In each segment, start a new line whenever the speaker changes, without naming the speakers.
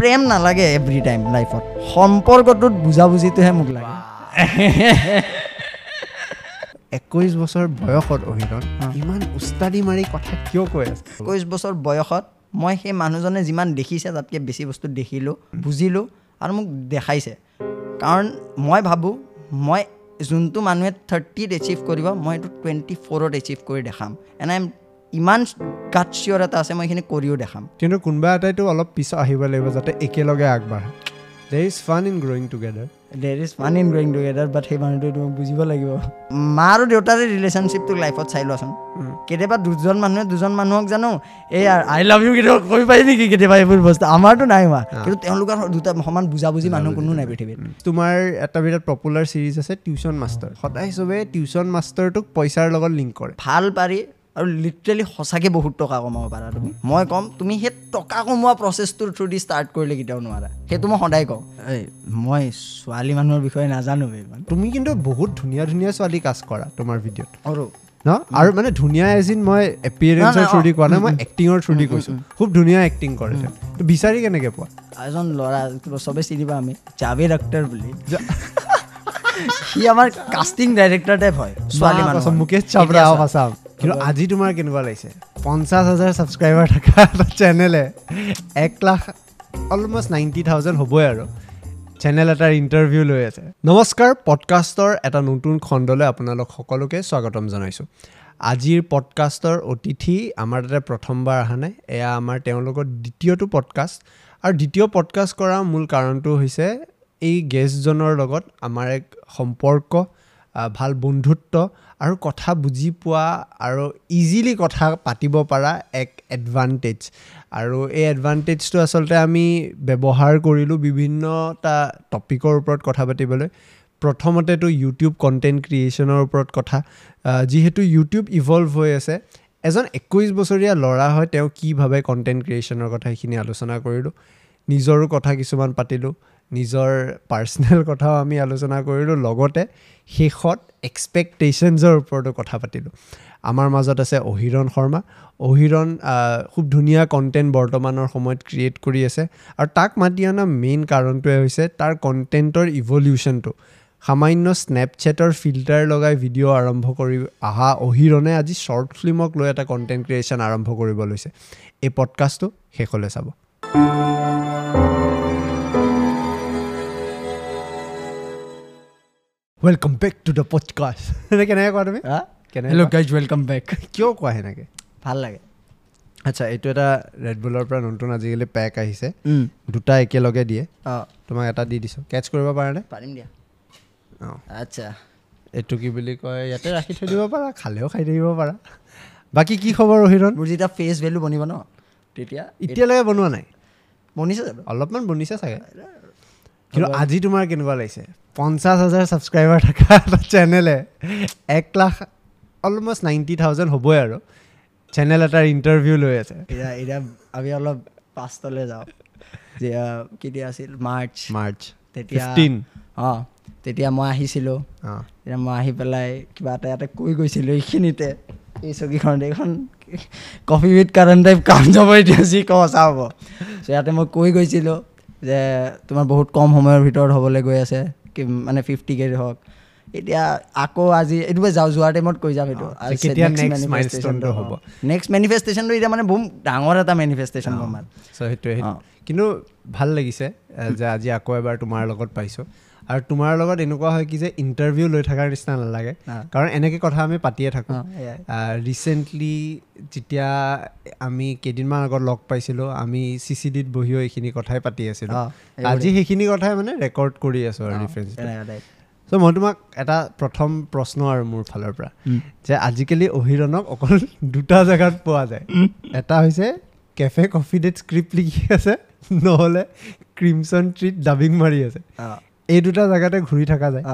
প্ৰেম নালাগে every time লাইফত সম্পৰ্কটোত বুজাবুজিটোহে মোক লাগে।
একৈছ বছৰ বয়সত অহিৰণ ইমান উস্তাদি মাৰি কথা কিয় কৈ আছে?
একৈছ বছৰ বয়সত মই সেই মানুহজনে যিমান দেখিছে তাতকৈ বেছি বস্তু দেখিলোঁ বুজিলোঁ আৰু মোক দেখাইছে। কাৰণ মই ভাবোঁ মই যোনটো মানুহে থাৰ্টিত এচিভ কৰিব মই এইটো টুৱেণ্টি ফ'ৰত এচিভ কৰি দেখাম। এনে ইমান গাট চিয়ৰ এটা আছে মই এইখিনি কৰিও দেখাম।
কিন্তু কোনোবা এটাইতো অলপ পিছত আহিব লাগিব যাতে একেলগে আগবাঢ়ে। There is fun in growing together
there is fun in growing together but সেই মানুহটোৱে তোমাক বুজিব লাগিব। মা আৰু দেউতাৰে ৰিলেশ্যনশ্বিপটোক লাইফত চাই লোৱাচোন। কেতিয়াবা দুজন মানুহে দুজন মানুহক জানো এই আই লাভ ইউ কেতিয়াবা কৈ নেকি? কেতিয়াবা এইবোৰ বস্তু। আমাৰতো নাই হোৱা। কিন্তু তেওঁলোকৰ দুটা সমান বুজাবুজি মানুহ কোনো নাই পৃথিৱীত।
তোমাৰ এটা বিৰাট পপুলাৰ ছিৰিজ আছে টিউশ্যন মাষ্টাৰ সদায় চবে টিউশ্যন মাষ্টাৰটোক পইচাৰ লগত লিংক কৰে।
ভাল পাৰি আৰু লিটাৰেলি সঁচাকৈ বহুত টকা কমাব পাৰা তুমি। মই ক'ম তুমি সেই টকা কমোৱা প্ৰচেছটোৰ থ্ৰুদি ষ্টাৰ্ট কৰিলে কেতিয়াও নোৱাৰা। সেইটো মই সদায় কওঁ এই মই ছোৱালী মানুহৰ বিষয়ে নাজানো ইমান।
তুমি কিন্তু বহুত ধুনীয়া ধুনীয়া ছোৱালী কাষ্ট কৰা তোমাৰ ভিডিঅ'ত।
আৰু
ন? আৰু মানে ধুনীয়া এজ ইন মই এপিয়াৰেঞ্চৰ থ্ৰুদি কোৱা নাই মই। এক্টিঙৰ থ্ৰুদি কৈছোঁ। খুব ধুনীয়া এক্টিং কৰে বিচাৰি কেনেকৈ পোৱা?
এজন ল'ৰা চবে চিনি পাওঁ আমি জাভেদ আক্তাৰ বুলি। সি আমাৰ কাষ্টিং ডাইৰেক্টৰ টাইপ হয় ছোৱালী মানুহ
মুকেশ চাবৰা অফ আছাম কিন্তু আজি তোমাৰ কেনেকুৱা লাগিছে? পঞ্চাছ হাজাৰ ছাবস্ক্ৰাইবাৰ থকা এটা চেনেলে এক লাখ অলমষ্ট নাইণ্টি থাউজেণ্ড হ'বই আৰু। চেনেল এটাৰ ইণ্টাৰভিউ লৈ আছে। নমস্কাৰ পডকাষ্টৰ এটা নতুন খণ্ডলৈ আপোনালোক সকলোকে স্বাগতম জনাইছোঁ। আজিৰ পডকাষ্টৰ অতিথি আমাৰ তাতে প্ৰথমবাৰ অহা নাই এয়া আমাৰ তেওঁলোকৰ দ্বিতীয়টো পডকাষ্ট আৰু দ্বিতীয় পডকাষ্ট কৰাৰ মূল কাৰণটো হৈছে এই গেষ্টজনৰ লগত আমাৰ এক সম্পৰ্ক ভাল বন্ধুত্ব আৰু কথা বুজি পোৱা আৰু ইজিলি কথা পাতিব পৰা এক এডভান্টেজ আৰু এই এডভান্টেজটো আচলতে আমি ব্যৱহাৰ কৰিলোঁ বিভিন্নটা টপিকৰ ওপৰত কথা পাতিবলৈ। প্ৰথমতেতো ইউটিউব কণ্টেণ্ট ক্ৰিয়েশ্যনৰ ওপৰত কথা। যিহেতু ইউটিউব ইভলভ হৈ আছে এজন একৈছ বছৰীয়া ল'ৰা হয় তেওঁ কি ভাবে কণ্টেণ্ট ক্ৰিয়েশ্যনৰ কথা সেইখিনি আলোচনা কৰিলোঁ। নিজৰো কথা কিছুমান পাতিলোঁ। নিজৰ পাৰ্চনেল কথাও আমি আলোচনা কৰিলোঁ লগতে শেষত এক্সপেক্টেশ্যনছৰ ওপৰতো কথা পাতিলোঁ। আমাৰ মাজত আছে অহিৰণ শৰ্মা। অহিৰণ খুব ধুনীয়া কণ্টেণ্ট বৰ্তমানৰ সময়ত ক্ৰিয়েট কৰি আছে আৰু তাক মাতি অনা মেইন কাৰণটোৱে হৈছে তাৰ কণ্টেণ্টৰ ইভলিউশ্যনটো সামান্য স্নেপচেটৰ ফিল্টাৰ লগাই ভিডিঅ' আৰম্ভ কৰি অহা অহিৰণে আজি শ্বৰ্ট ফিল্মক লৈ এটা কণ্টেণ্ট ক্ৰিয়েশ্যন আৰম্ভ কৰিব লৈছে। এই পডকাষ্টটো শেষলৈ চাব। Welcome back to the podcast কেনেকৈ কোৱা তুমি কেনেকৈ
হেল্ল'? গাইজ ৱেলকাম বেক
কিয় কোৱা সেনেকৈ
ভাল লাগে
আচ্ছা এইটো এটা ৰেড বুলৰ পৰা নতুন আজিকালি পেক আহিছে দুটা একেলগে দিয়ে
অঁ
তোমাক এটা দি দিছোঁ কেটচ কৰিব পাৰানে
পাৰিম দিয়া
অঁ
আচ্ছা
এইটো কি বুলি কয় ইয়াতে ৰাখি থৈ দিব পাৰা খালেও খাই থাকিব পাৰা বাকী কি খবৰ অহিৰণ
মোৰ যেতিয়া ফেচ ভেলু বনিব ন তেতিয়া
এতিয়ালৈকে বনোৱা নাই
বনিছে জানো
অলপমান বনিছে চাগে কিন্তু আজি তোমাৰ কেনেকুৱা লাগিছে? পঞ্চাছ হাজাৰ ছাবস্ক্ৰাইবাৰ থকা এটা চেনেলে এক লাখ অলমষ্ট নাইণ্টি থাউজেণ্ড হ'বই আৰু। চেনেল এটাৰ ইণ্টাৰভিউ লৈ আছে।
এতিয়া এতিয়া আমি অলপ পাষ্টলৈ যাওঁ। যে আহ, কেতিয়া আছিল? মাৰ্চ।
মাৰ্চ।
তেতিয়া অঁ তেতিয়া মই আহিছিলোঁ। তেতিয়া মই আহি পেলাই কিবা এটা ইয়াতে কৈ গৈছিলোঁ এইখিনিতে। এই চকীখনত এইখন কফি উইথ কাৰেণ্ট টাইপ কাম যাব এতিয়া যি কওঁ সঁচা হ'ব। চ' ইয়াতে মই কৈ গৈছিলোঁ। যে তোমাৰ বহুত কম সময়ৰ ভিতৰত হ'বলৈ গৈ আছে কি মানে ফিফটি কে হওক। এতিয়া আকৌ আজি এইটো যাওঁ যোৱাৰ টাইমত কৈ যাম এইটো। নেক্সট মেনিফেষ্টেশ্যনটো এতিয়া মানে বহুত ডাঙৰ এটা মেনিফেষ্টেশ্যন আমাৰ।
কিন্তু ভাল লাগিছে যে আজি আকৌ এবাৰ তোমাৰ লগত পাইছোঁ। আৰু তোমাৰ লগত এনেকুৱা হয় কি যে ইণ্টাৰভিউ লৈ থকাৰ নিচিনা নালাগে। কাৰণ এনেকৈ কথা আমি পাতিয়ে থাকোঁ। ৰিচেণ্টলি যেতিয়া আমি কেইদিনমান আগত লগ পাইছিলোঁ আমি চি চি ডিত বহিও এইখিনি কথাই পাতি আছিলোঁ। আজি সেইখিনি কথাই মানে ৰেকৰ্ড কৰি আছোঁ আৰু ৰিফাৰেঞ্চ চ' মই তোমাক এটা প্ৰথম প্ৰশ্ন আৰু মোৰ ফালৰ পৰা যে আজিকালি অহিৰণক অকল দুটা জেগাত পোৱা যায়। এটা হৈছে কেফে কফি ডেট স্ক্ৰিপ্ট লিখি আছে নহ'লে ক্ৰিমচন ট্ৰিট ডাবিং মাৰি আছে। এই দুটা জেগাতে ঘূৰি থকা যায়।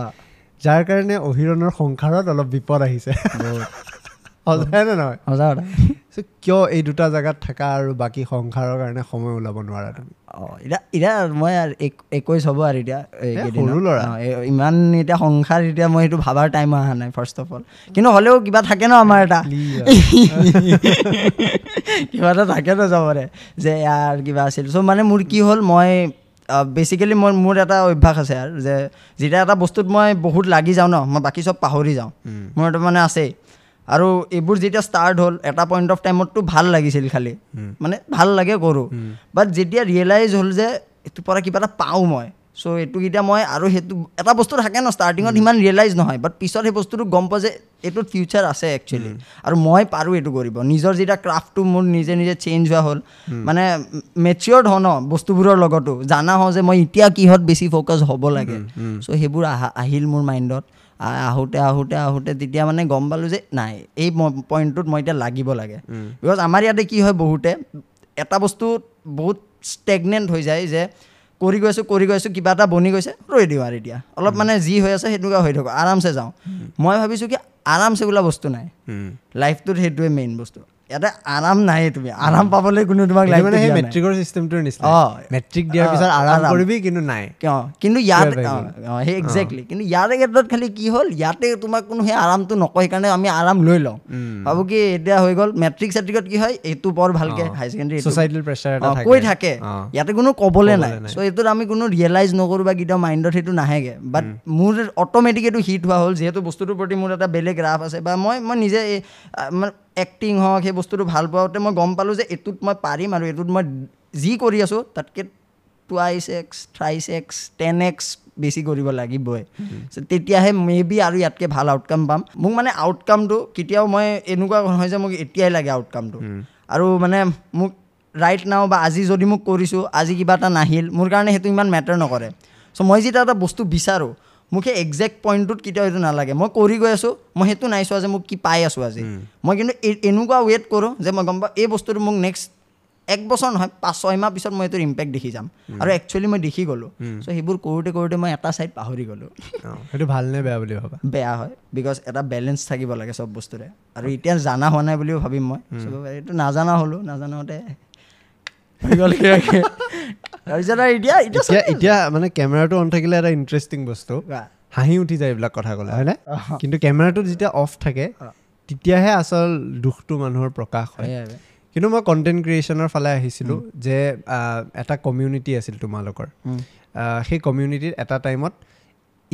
যাৰ কাৰণে অহিৰণৰ সংসাৰত অলপ বিপদ আহিছে। সঁচাই নে নহয়?
সঁচা
কিয় এই দুটা জেগাত থাকা আৰু বাকী সংসাৰৰ কাৰণে সময় ওলাব নোৱাৰা তুমি?
অঁ এতিয়া এতিয়া মই একৈছ হ'ব আৰু এতিয়া।
সৰু ল'ৰা।
ইমান এতিয়া সংসাৰ এতিয়া মই সেইটো ভাবাৰ টাইম অহা নাই ফাৰ্ষ্ট অফ অল কিন্তু হ'লেও কিবা থাকে ন আমাৰ এটা? কিবা এটা থাকে ন চবৰে যে ইয়াৰ কিবা আছিল। চ' মানে মোৰ কি হ'ল মই বেচিকেলি মই মোৰ এটা অভ্যাস আছে আৰু যে যেতিয়া এটা বস্তুত মই বহুত লাগি যাওঁ ন মই বাকী চব পাহৰি যাওঁ। মোৰ এইটো মানে আছেই। আৰু এইবোৰ যেতিয়া ষ্টাৰ্ট হ'ল এটা পইণ্ট অফ টাইমততো ভাল লাগিছিল খালি। মানে ভাল লাগে কৰোঁ। বাট যেতিয়া ৰিয়েলাইজ হ'ল যে এইটোৰ পৰা কিবা এটা পাওঁ মই চ' এইটো এতিয়া মই আৰু সেইটো এটা বস্তু থাকে ন ষ্টাৰ্টিঙত সিমান ৰিয়েলাইজ নহয় বাট পিছত সেই বস্তুটো গম পাওঁ যে এইটোত ফিউচাৰ আছে একচুৱেলি আৰু মই পাৰোঁ এইটো কৰিব। নিজৰ যেতিয়া ক্ৰাফ্টটো মোৰ নিজে নিজে চেঞ্জ হোৱা হ'ল মানে মেচিয়ৰ্ড হওঁ ন বস্তুবোৰৰ লগতো জানা হওঁ যে মই এতিয়া কিহত বেছি ফ'কাছ হ'ব লাগে। চ' সেইবোৰ আহা আহিল মোৰ মাইণ্ডত আহোঁতে আহোঁতে আহোঁতে তেতিয়া মানে গম পালোঁ যে নাই এই পইণ্টটোত মই এতিয়া লাগিব লাগে। বিকজ আমাৰ ইয়াতে কি হয় বহুতে এটা বস্তু বহুত ষ্টেগনেণ্ট হৈ যায় যে কৰি গৈছোঁ কৰি গৈছোঁ কিবা এটা বনি গৈছে ৰৈ দিওঁ আৰু এতিয়া। অলপ মানে যি হৈ আছে সেনেকুৱা হৈ থাকোঁ আৰামছে যাওঁ। মই ভাবিছোঁ কি আৰামছে বোলা বস্তু নাই। লাইফটোত সেইটোৱে মেইন বস্তু। ইয়াতে আৰাম নাই তুমি। আৰাম পাবলৈ কোনো তোমাক লাইফ
মানে সেই মেট্ৰিকৰ চিষ্টেমটোৰ নিচিনা।
অঁ।
মেট্ৰিক দিয়াৰ
অঁ,
পিছত আৰাম। কৰিবি কিন্তু নাই।
কিয় কিন্তু ইয়াত অঁ, অঁ, সেই একজেক্টলি কিন্তু ইয়াৰে ক্ষেত্ৰত খালি কি হ'ল ইয়াতে তোমাক কোনো সেই আৰামটো নকয় সেইকাৰণে আমি আৰাম লৈ লওঁ। ভাবোঁ কি এতিয়া হৈ গ'ল মেট্ৰিক চেট্ৰিকত কি হয় এইটো বৰ ভালকে হাই ছেকেণ্ডেৰী
ছ'চাইটেল প্ৰেছাৰ
কৈ থাকে।
অঁ।
ইয়াতে কোনো ক'বলৈ নাই। চ' এইটোত আমি কোনো ৰিয়েলাইজ নকৰোঁ বা কেতিয়াও মাইণ্ডত সেইটো নাহেগৈ। বাট মোৰ অট'মেটিক এইটো হিট হোৱা হ'ল যিহেতু বস্তুটোৰ প্ৰতি মোৰ এটা বেলেগ ৰাপ আছে বা মই মই নিজে মানে এক্টিং হওক সেই বস্তুটো ভাল পাওঁতে মই গম পালোঁ যে এইটোত মই পাৰিম আৰু এইটোত মই যি কৰি আছোঁ তাতকৈ twice x thrice x ten x বেছি কৰিব লাগিবই। তেতিয়াহে মে বি আৰু ইয়াতকৈ ভাল আউটকাম পাম। মোক মানে আউটকামটো কেতিয়াও মই এনেকুৱা নহয় যে মোক এতিয়াই লাগে আউটকামটো আৰু মানে মোক ৰাইট নাও বা আজি যদি মোক কৰিছোঁ আজি কিবা এটা নাহিল মোৰ কাৰণে সেইটো ইমান মেটাৰ নকৰে। চ' মই যেতিয়া এটা বস্তু বিচাৰোঁ মোক সেই একজেক্ট পইণ্টটোত কেতিয়াও এইটো নালাগে। মই কৰি গৈ আছোঁ মই সেইটো নাই চোৱা যে মোক কি পাই আছোঁ আজি। মই কিন্তু এনেকুৱা ৱেইট কৰোঁ যে মই গম পাওঁ এই বস্তুটো মোক নেক্সট এক বছৰ নহয় পাঁচ ছয় মাহ পিছত মই এইটোৰ ইম্পেক্ট দেখি যাম। আৰু একচুৱেলি মই দেখি গ'লোঁ। চ' সেইবোৰ কৰোঁতে কৰোঁতে মই এটা ছাইড পাহৰি গ'লোঁ।
সেইটো ভাল নে বেয়া বুলি ভাবা?
বেয়া হয় বিকজ এটা বেলেঞ্চ থাকিব লাগে চব বস্তুৰে। আৰু এতিয়া জানা হোৱা নাই বুলিও ভাবিম মই। এইটো নাজানা হ'লোঁ নাজানা এতিয়া
মানে কেমেৰাটো অন থাকিলে এটা ইণ্টাৰেষ্টিং বস্তু। হাঁহি উঠি যায় এইবিলাক কথা ক'লে হয়নে? কিন্তু কেমেৰাটো যেতিয়া অফ থাকে তেতিয়াহে আচল দুখটো মানুহৰ প্ৰকাশ হয়। কিন্তু মই কণ্টেণ্ট ক্ৰিয়েশ্যনৰ ফালে আহিছিলোঁ যে এটা কমিউনিটি আছিল তোমালোকৰ। সেই কমিউনিটিত এটা টাইমত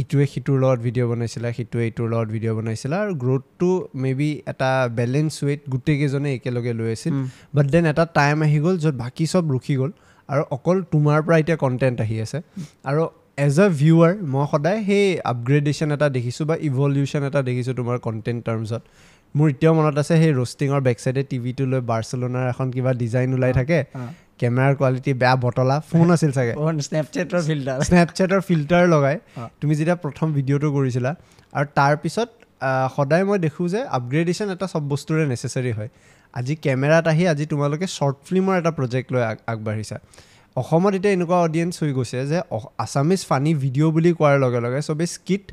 ইটোৱে সিটোৰ লগত ভিডিঅ' বনাইছিলে সিটোৱে ইটোৰ লগত ভিডিঅ' বনাইছিলে আৰু গ্ৰ'থটো মে বি এটা বেলেঞ্চ ৱেইট গোটেইকেইজনে একেলগে লৈ আছিল। বাট দেন এটা টাইম আহি গ'ল য'ত বাকী চব ৰখি গ'ল। আৰু অকল তোমাৰ পৰা এতিয়া কণ্টেণ্ট আহি আছে। আৰু এজ এ ভিউৱাৰ মই সদায় সেই আপগ্ৰেডেশ্যন এটা দেখিছোঁ বা ইভলিউশ্যন এটা দেখিছোঁ তোমাৰ কণ্টেণ্ট টাৰ্মছত মোৰ এতিয়াও মনত আছে সেই ৰষ্টিঙৰ বেক চাইডে টিভিটো লৈ বাৰ্চেলোনাৰ এখন কিবা ডিজাইন ওলাই থাকে। কেমেৰাৰ কোৱালিটি বেয়া বটলা ফোন আছিল চাগে।
স্নেপচেটৰ ফিল্টাৰ
স্নেপচেটৰ ফিল্টাৰ লগাই। তুমি যেতিয়া প্ৰথম ভিডিঅ'টো কৰিছিলা আৰু তাৰপিছত সদায় মই দেখোঁ যে আপগ্ৰেডেশ্যন এটা চব বস্তুৰে নেচেচাৰী হয়। আজি কেমেৰাত আহি আজি তোমালোকে শ্বৰ্ট ফিল্মৰ এটা প্ৰজেক্ট লৈ আগ- আগবাঢ়িছা। অসমত এতিয়া এনেকুৱা অডিয়েঞ্চ হৈ গৈছে যে আছামিজ ফানী ভিডিঅ' বুলি কোৱাৰ লগে লগে চবেই স্কিট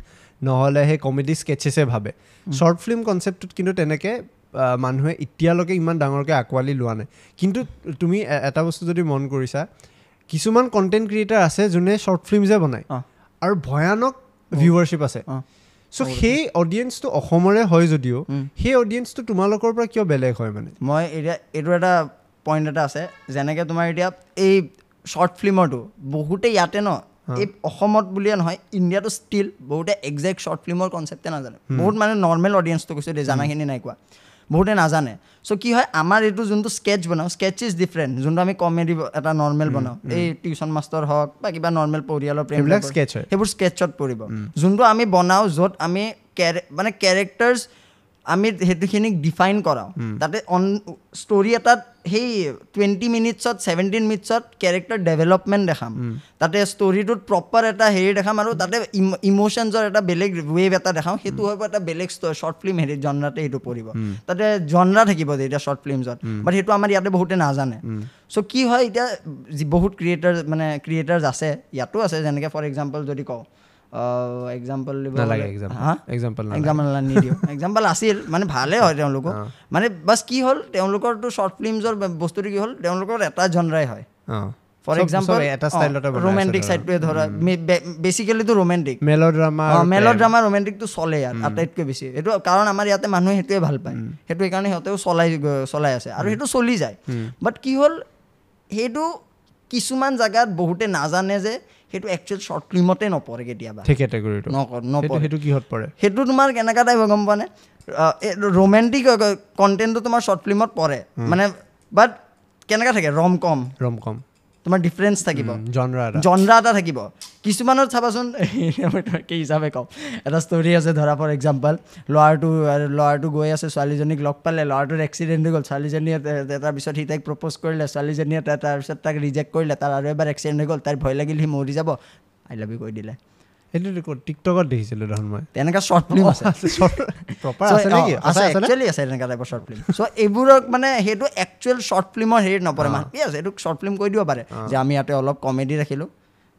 নহ'লে সেই কমেডি স্কেচেছে ভাবে। শ্বৰ্ট ফিল্ম কনচেপ্টটোত কিন্তু তেনেকৈ মানুহে এতিয়ালৈকে ইমান ডাঙৰকৈ আঁকোৱালি লোৱা নাই। কিন্তু তুমি এটা বস্তু যদি মন কৰিছা কিছুমান কণ্টেণ্ট ক্ৰিয়েটাৰ আছে যোনে শ্বৰ্ট ফিল্মছে বনায়। আৰু ভয়ানক ভিউৱাৰশ্বিপ আছে। চ' সেই অডিয়েঞ্চটো অসমৰে হয় যদিও। সেই অডিয়েঞ্চটো তোমালোকৰ পৰা কিয় বেলেগ হয় মানে?
মই এতিয়া এইটো এটা পইণ্ট এটা আছে যেনেকৈ তোমাৰ এতিয়া এই শ্বৰ্ট ফিল্মৰটো বহুতে ইয়াতে ন এই অসমত বুলিয়ে নহয় ইণ্ডিয়াটো ষ্টিল বহুতে একজেক্ট শ্বৰ্ট ফিল্মৰ কনচেপ্টে নাজানে। বহুত মানে নৰ্মেল অডিয়েঞ্চটো কৈছোঁ দেই জানাখিনি নাই কোৱা। বহুতে নাজানে। চ' কি হয়? আমাৰ এইটো যোনটো স্কেচ বনাওঁ স্কেচ ইজ ডিফাৰেণ্ট যোনটো আমি কমেডি এটা নৰ্মেল বনাওঁ। এই টিউশ্যন মাষ্টৰ হওক বা কিবা নৰ্মেল পৰিয়ালৰ প্ৰেম
sketch হয়।
সেইবোৰ স্কেচত পৰিব। যোনটো আমি বনাওঁ য'ত আমি মানে কেৰেক্টাৰ্ছ আমি সেইটোখিনিক ডিফাইন কৰাওঁ। তাতে অন ষ্টৰি এটাত সেই টুৱেণ্টি মিনিটছত ছেভেণ্টিন মিনিটছত কেৰেক্টাৰ ডেভেলপমেণ্ট দেখাম। তাতে ষ্টৰিটোত প্ৰপাৰ এটা হেৰি দেখাম আৰু তাতে ইম'শ্যনছৰ এটা বেলেগ ৱেভ এটা দেখাওঁ সেইটো হ'ব এটা বেলেগ শ্বৰ্ট ফিল্ম হেৰি জনৰাতে সেইটো পৰিব। তাতে জনৰা থাকিব যে এতিয়া শ্বৰ্ট ফিল্মছত বাট সেইটো আমাৰ ইয়াতে বহুতে নাজানে। চ' কি হয় এতিয়া বহুত ক্ৰিয়েটাৰ মানে ক্ৰিয়েটাৰ্ছ আছে ইয়াতো আছে। যেনেকৈ ফৰ এক্সাম্পল যদি কওঁ এক্সাম্পল দিব
example নালাগে।
এক্সাম্পল নিদিওঁ। এক্সাম্পল আছিল মানে ভালে হয় তেওঁলোকো মানে বাছ কি হ'ল তেওঁলোকৰতো শ্বৰ্ট ফিল্মছৰ বস্তুটো কি হ'ল তেওঁলোকৰ এটা জনৰাই হয়। For example romantic. চাইডটোৱে ধৰা। ৰোমেণ্টিক ৰোমেণ্টিকটো চলে ইয়াত আটাইতকৈ বেছি। এইটো কাৰণ আমাৰ ইয়াতে মানুহে সেইটোৱে ভাল পায়। সেইটো সেইকাৰণে সিহঁতেও চলাই চলাই আছে। আৰু সেইটো চলি যায়। বাট কি হ'ল সেইটো কিছুমান জেগাত বহুতে নাজানে যে সেইটো একচুৱেল শ্বৰ্ট ফিল্মতে নপৰে কেতিয়াবা।
সেই কেটেগৰীটো
নপৰে।
সেইটো কিহত পৰে?
সেইটো তোমাৰ কেনেকুৱা টাইপ গম পোৱা নে ৰোমেণ্টিক কণ্টেণ্টটো তোমাৰ শ্বৰ্ট ফিল্মত পৰে। মানে বাট কেনেকুৱা থাকে? ৰম কম
ৰম কম
তোমাৰ ডিফাৰেঞ্চ থাকিব।
জনৰা এটা।
থাকিব। কিছুমানত চাবাচোন কি হিচাপে কওঁ এটা ষ্টৰি আছে ধৰা ফৰ এক্সাম্পল ল'ৰাটো ল'ৰাটো গৈ আছে ছোৱালীজনীক লগ পালে ল'ৰাটোৰ এক্সিডেণ্ট হৈ গ'ল ছোৱালীজনীয়ে তাৰপিছত সি তাইক প্ৰপ'জ কৰিলে ছোৱালীজনীয়ে তাৰপিছত তাক ৰিজেক্ট কৰিলে তাৰ আৰু এবাৰ এক্সিডেণ্ট হৈ গ'ল তাইৰ ভয় লাগিল সি মৰি যাব আই লাভ ইউ কৈ দিলে।
সেইটো ক'ত টিকটকত দেখিছিলোঁ দেখোন মই।
তেনেকুৱা শ্বৰ্ট ফিল্ম আছে।
প্ৰপাৰ আছে নেকি?
আছে
সঁচা আছেনে?
একচুৱেলি আছে তেনেকুৱা টাইপৰ শ্বৰ্ট ফিল্ম চ' এইবোৰক মানে সেইটো একচুৱেল শ্বৰ্ট ফিল্মৰ হেৰিত নপৰে মানুহ। ঠিক আছে এইটো শ্বৰ্ট ফিল্ম কৈ দিব পাৰে। যে আমি ইয়াতে অলপ কমেডি ৰাখিলোঁ।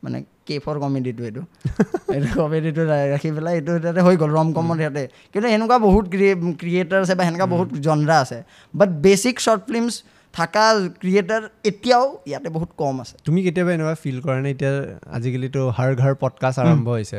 মানে কেফৰ কমেডিটো এইটো। এইটো কমেডিটো ৰাখি পেলাই এইটো তাতে হৈ গ'ল ৰম কমত সিহঁতে কিন্তু সেনেকুৱা বহুত ক্ৰিয়েটাৰ আছে বা সেনেকুৱা বহুত জনৰা আছে। বাট বেচিক শ্বৰ্ট ফিল্মছ থকা ক্ৰিয়েটাৰ এতিয়াও ইয়াতে বহুত কম আছে।
তুমি কেতিয়াবা এনেকুৱা ফিল কৰা নে? এতিয়া আজিকালিতো হাৰ ঘৰ পডকাষ্ট আৰম্ভ হৈছে।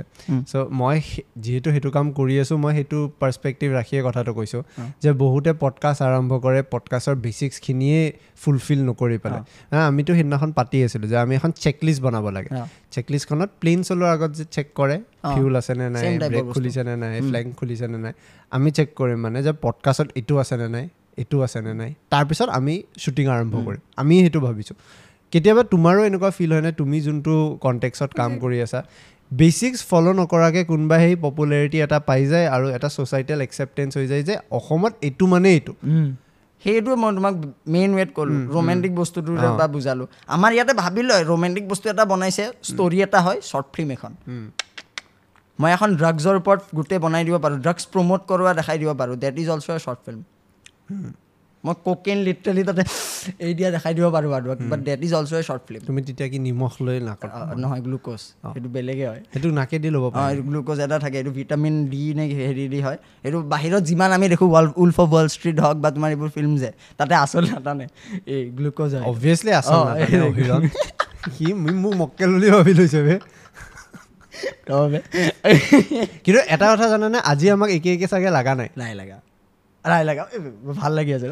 চ' মই যিহেতু সেইটো কাম কৰি আছোঁ মই সেইটো পাৰ্চপেক্টিভ ৰাখিয়ে কথাটো কৈছোঁ যে বহুতে পডকাষ্ট আৰম্ভ কৰে পডকাষ্টৰ বেচিক্সখিনিয়ে ফুলফিল নকৰি পেলাই। আমিতো সেইদিনাখন পাতি আছিলোঁ যে আমি এখন চেকলিষ্ট বনাব লাগে। চেকলিষ্টখনত প্লেইন চলোৱাৰ আগত যে চেক কৰে। ফিউল আছেনে নাই ব্ৰেক। খুলিছেনে নাই ফ্লেং খুলিছেনে নাই আমি চেক কৰিম মানে যে পডকাষ্টত এইটো আছেনে নাই। এইটো আছেনে নাই? তাৰপিছত আমি শ্বুটিং আৰম্ভ কৰিম। আমি সেইটো ভাবিছোঁ। কেতিয়াবা তোমাৰো এনেকুৱা ফিল হয়নে? তুমি যোনটো কণ্টেক্সত কাম কৰি আছা বেচিক্স ফ'ল' নকৰাকৈ কোনোবাই সেই পপুলাৰিটি এটা পাই যায় আৰু এটা ছ'চাইটেল একচেপ্টেঞ্চ হৈ যায় যে অসমত এইটো মানে এইটো।
সেইটোৱে মই তোমাক মেইন ৱেট ক'লোঁ। ৰোমেণ্টিক বস্তুটো বা বুজালোঁ। আমাৰ ইয়াতে ভাবি লয় ৰোমেণ্টিক বস্তু এটা বনাইছে ষ্টৰি এটা হয় শ্বৰ্ট ফিল্ম এখন। মই এখন ড্ৰাগছৰ ওপৰত গোটেই বনাই দিব পাৰোঁ ড্ৰাগছ প্ৰম'ট কৰোৱা দেখাই দিব পাৰোঁ। That is also' a short film মই কোকেন লিটাৰেলি তাতে এৰি দিয়া দেখাই দিব পাৰোঁ আৰু but that is also' a short film
তুমি তেতিয়া কি নিমখ লৈ নাকত
নহয় গ্লুক'জ সেইটো বেলেগে হয়।
সেইটো নাকেদি ল'ব
অঁ
পাৰা।
গ্লুক'জ এটা থাকে এইটো ভিটামিন ডি নে হেৰি দি হয়। এইটো বাহিৰত যিমান আমি দেখোঁ wall Wolf of Wall Street হওক বা তোমাৰ এইবোৰ ফিল্ম যে তাতে আচল নাটানে এই গ্লুক'জ হয়।
অভিয়াছলি আচল
এই-
সি মোক মোক মক্কেল বুলি ভাবি লৈছে বে। কিন্তু এটা কথা জানানে আজি আমাক একে একে চাগে লগা নাই।
নাই লাগা। নাই লাগা ভাল লাগি আছে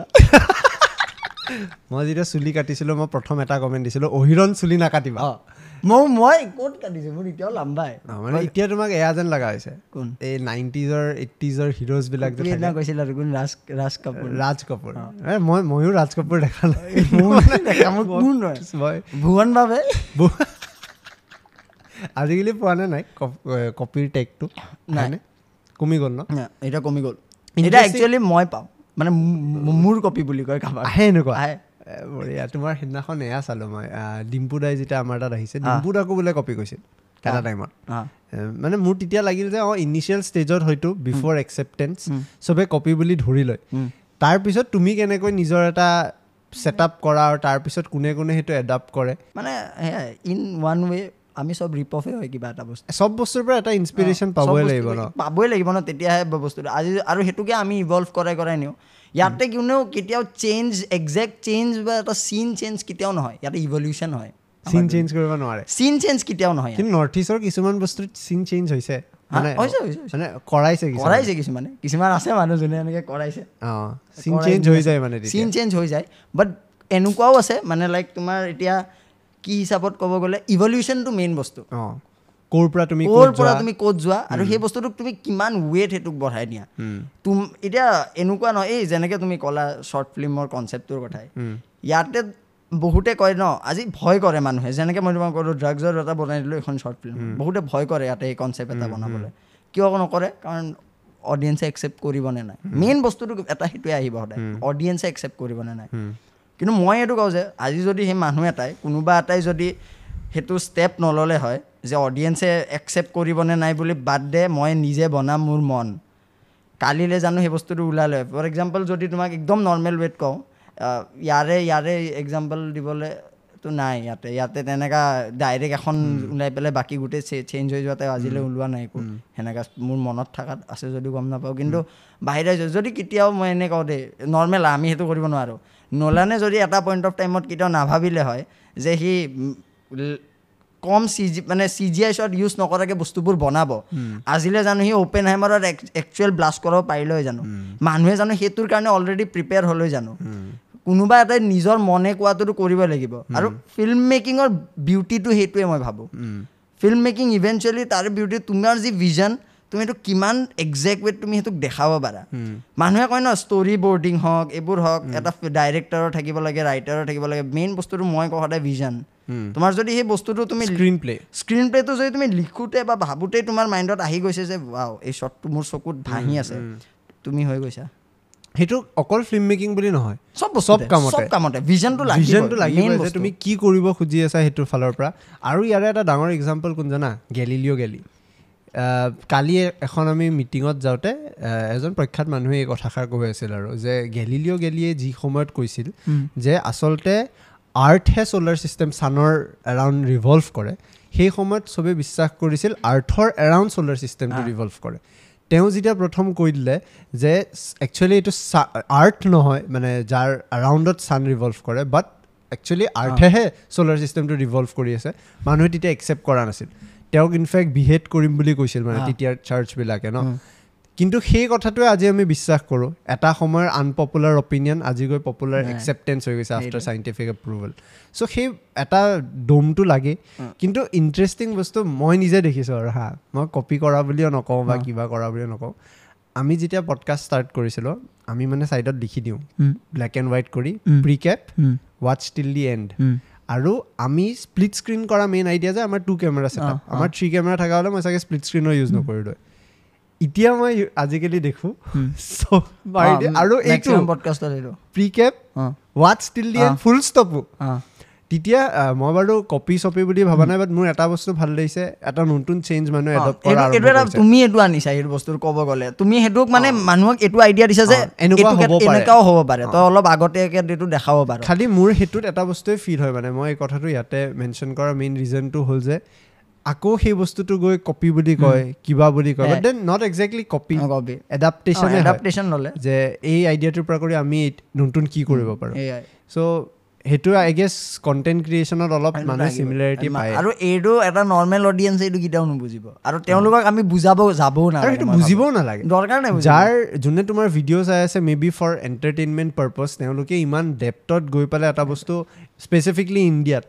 মই যেতিয়া চুলি কাটিছিলোঁ মই প্ৰথম এটা কমেণ্ট দিছিলোঁ অহিৰণ চুলি নাকাটিবা।
মই মই ক'ত কাটিছোঁ? মোৰ এতিয়াও লাম্বাই।
মানে এতিয়া তোমাক এয়া যেন লগা হৈছে।
কোন?
এই নাইণ্টিজৰ এইটিজৰ হিৰ'জবিলাক
সেইদিনা কৈছিলা আৰু কোন? ৰাজ ৰাজ কাপুৰ।
ৰাজ কাপুৰ। মই ময়ো ৰাজ কাপুৰ দেখা নাই।
ভুৱন বাবে
আজিকালি পোৱা নে নাই? এ, কপিৰ টেগটো।
নাই।
কমি গ'ল ন
এতিয়া কমি গ'ল। এতিয়া একচুৱেলি মই পাওঁ। মানে মোৰ কপি বুলি কয় কাৰোবাক
আহে এনেকুৱা?
আহে।
বঢ়িয়া। তোমাৰ সেইদিনাখন এয়া চালোঁ মই। ডিম্পু দাই যেতিয়া আমাৰ তাত আহিছে ডিম্পু দাকো বোলে কপি কৰিছিল এটা টাইমত মানে মোৰ তেতিয়া লাগিল যে অঁ ইনিচিয়েল ষ্টেজত হয়তো বিফৰ একচেপ্টেঞ্চ চবে কপি বুলি ধৰি লয়। তাৰপিছত তুমি কেনেকৈ নিজৰ এটা ছেটআপ কৰা আৰু তাৰপিছত কোনে কোনে সেইটো এডাপ্ট কৰে?
মানে ইন ওৱান ৱে আমি চব ৰিপ অফে হয় কিবা এটা বস্তু।
চব বস্তুৰ পৰা এটা ইনস্পিৰেশ্যন পাবই লাগিব
বস্তু
ন
পাবই লাগিব ন তেতিয়াহে বস্তুটো। আজি আৰু সেইটোকে আমি ইভলভ কৰাই কৰাই নিওঁ। ইয়াতে কোনেও কেতিয়াও চেঞ্জ একজেক্ট চেঞ্জ বা এটা চিন চেঞ্জ কেতিয়াও নহয়। ইয়াতে ইভলিউশ্যন হয়।
চিন চেঞ্জ কৰিব নোৱাৰে।
চিন চেঞ্জ কেতিয়াও নহয়।
কিন্তু নৰ্থ ইষ্টৰ কিছুমান বস্তুত চিন চেঞ্জ হৈছে।
হা,
মানে
হৈছে, হৈছে, হৈছে।
মানে কৰাইছে কিছুমান।
কৰাইছে কিছুমানে। কিছুমান আছে মানুহ যোনে এনেকৈ কৰাইছে।
অঁ চিন চেঞ্জ হৈ যায় মানে
চিন
তেতিয়া।
চেঞ্জ হৈ যায়। বাট এনেকুৱাও আছে। মানে লাইক তোমাৰ এতিয়া কি হিচাপত ক'ব গ'লে ইভলিউশ্যনটো মেইন বস্তু।
অঁ। ক'ৰ পৰা তুমি
ক'ৰ পৰা তুমি ক'ত যোৱা? আৰু সেই বস্তুটোক তুমি কিমান ৱেট সেইটোক বঢ়াই নিয়া।
উম,
তুম এতিয়া এনেকুৱা নহয় এই যেনেকৈ তুমি ক'লা শ্বৰ্ট ফিল্মৰ কনচেপ্টটোৰ কথাই। ইয়াতে বহুতে কয় ন আজি ভয় কৰে মানুহে। যেনেকৈ মই তোমাক ক'লোঁ ড্ৰাগছৰ এটা বনাই দিলোঁ এখন শ্বৰ্ট ফিল্ম বহুতে ভয় কৰে ইয়াতে এই কনচেপ্ট এটা বনাবলৈ। কিয় নকৰে? কাৰণ অডিয়েঞ্চে একচেপ্ট কৰিবনে নাই? মেইন বস্তুটো এটা সেইটোৱে আহিব সদায়। অডিয়েঞ্চে একচেপ্ট কৰিবনে নাই?
উম,
কিন্তু মই এইটো কওঁ যে আজি যদি সেই মানুহ এটাই কোনোবা এটাই যদি সেইটো ষ্টেপ নল'লে হয় যে অডিয়েঞ্চে একচেপ্ট কৰিবনে নাই বুলি বাদ দে মই নিজে বনাম মোৰ মন। কালিলৈ জানো সেই বস্তুটো ওলালে ফৰ এক্সাম্পল যদি তোমাক একদম নৰ্মেল ৱেত কওঁ ইয়াৰে ইয়াৰে এক্সাম্পল দিবলৈতো নাই ইয়াতে। ইয়াতে তেনেকুৱা ডাইৰেক্ট এখন ওলাই পেলাই বাকী গোটেই চেঞ্জ হৈ যোৱাতে আজিলৈ ওলোৱা নাই একো। সেনেকুৱা মোৰ মনত থকাত আছে যদিও গম নাপাওঁ। কিন্তু বাহিৰে যদি কেতিয়াও মই এনে কওঁ দেই নৰ্মেল আমি সেইটো কৰিব নোৱাৰোঁ। নলানে যদি এটা পইণ্ট অফ টাইমত কেতিয়াও নাভাবিলে হয় যে সি কম চি জি মানে C G I shot use নকৰাকৈ বস্তুবোৰ বনাব। আজিলৈ জানো সি অ'পেন হাইমাৰত একচুৱেল ব্লাষ্ট কৰাব পাৰিলে জানো। মানুহে জানো সেইটোৰ কাৰণে অলৰেডি প্ৰিপেয়াৰ হ'লেও জানো। কোনোবা এটাই নিজৰ মনে কোৱাটোতো কৰিব লাগিব। আৰু ফিল্ম মেকিঙৰ বিউটিটো সেইটোৱে মই ভাবোঁ। ফিল্ম মেকিং ইভেঞ্চুৱেলি তাৰ বিউটি তোমাৰ যি ভিজন তুমি সেইটো কিমান একজেক্ট ৱেত তুমি সেইটোক দেখাব পাৰা। মানুহে কয় ন ষ্টৰি বৰ্ডিং হওক এইবোৰ হওক এটা ডাইৰেক্টৰৰ থাকিব লাগে ৰাইটাৰৰ থাকিব লাগে মেইন বস্তুটো মই কওঁ সদায় ভিজন তোমাৰ যদি সেই বস্তুটো তুমি
স্ক্ৰীন প্লে
স্ক্ৰীন প্লেটো যদি তুমি লিখোঁতে বা ভাবোঁতেই তোমাৰ মাইণ্ডত আহি গৈছে যে ৱাও এই শ্বটটো মোৰ চকুত ভাহি আছে। তুমি হৈ গৈছা।
সেইটো অকল ফিল্ম মেকিং বুলি নহয়।
চব
চব কামতে।
কামতে। ভিজনটো
ভিজনটো
লাগিব
লাগিব যে তুমি কি কৰিব খুজি আছা সেইটোৰ ফালৰ পৰা। আৰু ইয়াৰে এটা ডাঙৰ এক্সাম্পল কোন জানা? গেলিলিঅ' গেলি। কালি এখন আমি মিটিঙত যাওঁতে এজন প্ৰখ্যাত মানুহে এই কথাষাৰ কৈ আছিল আৰু যে গেলিলিঅ' গেলিয়ে যি সময়ত কৈছিল যে আচলতে আৰ্থহে ছ'লাৰ ছিষ্টেম ছানৰ এৰাউণ্ড ৰিভল্ভ কৰে সেই সময়ত চবেই বিশ্বাস কৰিছিল আৰ্থৰ এৰাউণ্ড ছ'লাৰ ছিষ্টেমটো ৰিভল্ভ কৰে। তেওঁ যেতিয়া প্ৰথম কৈ দিলে যে একচুৱেলি এইটো আৰ্থ নহয় মানে যাৰ এৰাউণ্ডত ছান ৰিভল্ভ কৰে বাট একচুৱেলি আৰ্থেহে ছ'লাৰ ছিষ্টেমটো ৰিভল্ভ কৰি আছে মানুহে তেতিয়া একচেপ্ট কৰা নাছিল। তেওঁক ইনফেক্ট বিহেড কৰিম বুলি কৈছিল মানে। তেতিয়াৰ চাৰ্চবিলাকে ন। কিন্তু সেই কথাটোৱে আজি আমি বিশ্বাস কৰোঁ। এটা সময়ৰ আনপপুলাৰ অপিনিয়ন আজি গৈ পপুলাৰ। একচেপ্টেঞ্চ হৈ গৈছে আফটাৰ। চাইণ্টিফিক এপ্ৰুভেল চ' সেই এটা ডোমটো লাগে। কিন্তু ইণ্টাৰেষ্টিং বস্তু মই নিজে দেখিছোঁ আৰু হা। মই কপি কৰা বুলিও নকওঁ বা। কিবা কৰা বুলিও নকওঁ। আমি যেতিয়া পডকাষ্ট ষ্টাৰ্ট কৰিছিলোঁ আমি মানে ছাইডত লিখি দিওঁ। ব্লেক এণ্ড হোৱাইট কৰি। Precap ৱাটছ till the end আৰু আমি স্প্লিট স্ক্ৰীণ কৰা মেইন আইডিয়া যে আমাৰ টু কেমেৰা ছেট
অ।
আমাৰ থ্ৰী কেমেৰা থকা হ'লে মই চাগে স্প্লিট স্ক্ৰীণৰ ইউজ নকৰিলোঁ এতিয়া মই আজিকালি দেখোঁ মাৰি দিয়ে। আৰু এইটো প্ৰি কেপ
অঁ
ৱাটছ টিল দি এণ্ড
অ।
ফুল ষ্টপো তেতিয়া মই বাৰু কপি চপি বুলি ভবা নাই বাট মোৰ এটা বস্তু ভাল লাগিছে এটা নতুন চেঞ্জ মানুহে এডপ্ট কৰা
এইটো এটা। তুমি এইটো আনিছা সেইটো বস্তুটো ক'ব গ'লে। তুমি সেইটোক মানে মানুহক এইটো আইডিয়া দিছা যে
এনেকুৱা হ'ব পাৰে।
এনেকুৱাও হ'ব পাৰে। তই অলপ আগতীয়াকৈ এইটো দেখাব পাৰ।
খালি মোৰ সেইটোত এটা বস্তুৱে ফিল হয় মানে মই এই কথাটো ইয়াতে মেনশ্যন কৰা মেইন ৰিজনটো হ'ল যে আকৌ সেই বস্তুটো গৈ কপি বুলি কয় কিবা বুলি কয় but then not exactly copy
কবি
এডাপ্টেশ্যন
এডাপ্টেশ্যন ল'লে।
যে এই আইডিয়াটোৰ পৰা কৰি আমি নতুন কি কৰিব পাৰোঁ। চ' সেইটো আই গেছ কণ্টেণ্ট ক্ৰিয়েশ্যনত অলপ
লাগিব।
চিমিলাৰিটি পায়
আৰু এইটো এটা নৰ্মেল অডিয়েঞ্চ এইটো কেতিয়াও নুবুজিব আৰু তেওঁলোকক আমি বুজাব যাবও নালাগে
সেইটো। বুজিবও নালাগে
দৰকাৰ নাই।
যাৰ যোনে তোমাৰ ভিডিঅ' চাই আছে maybe for entertainment purpose তেওঁলোকে ইমান ডেপ্থত গৈ পেলাই এটা বস্তু স্পেচিফিকলি ইণ্ডিয়াত।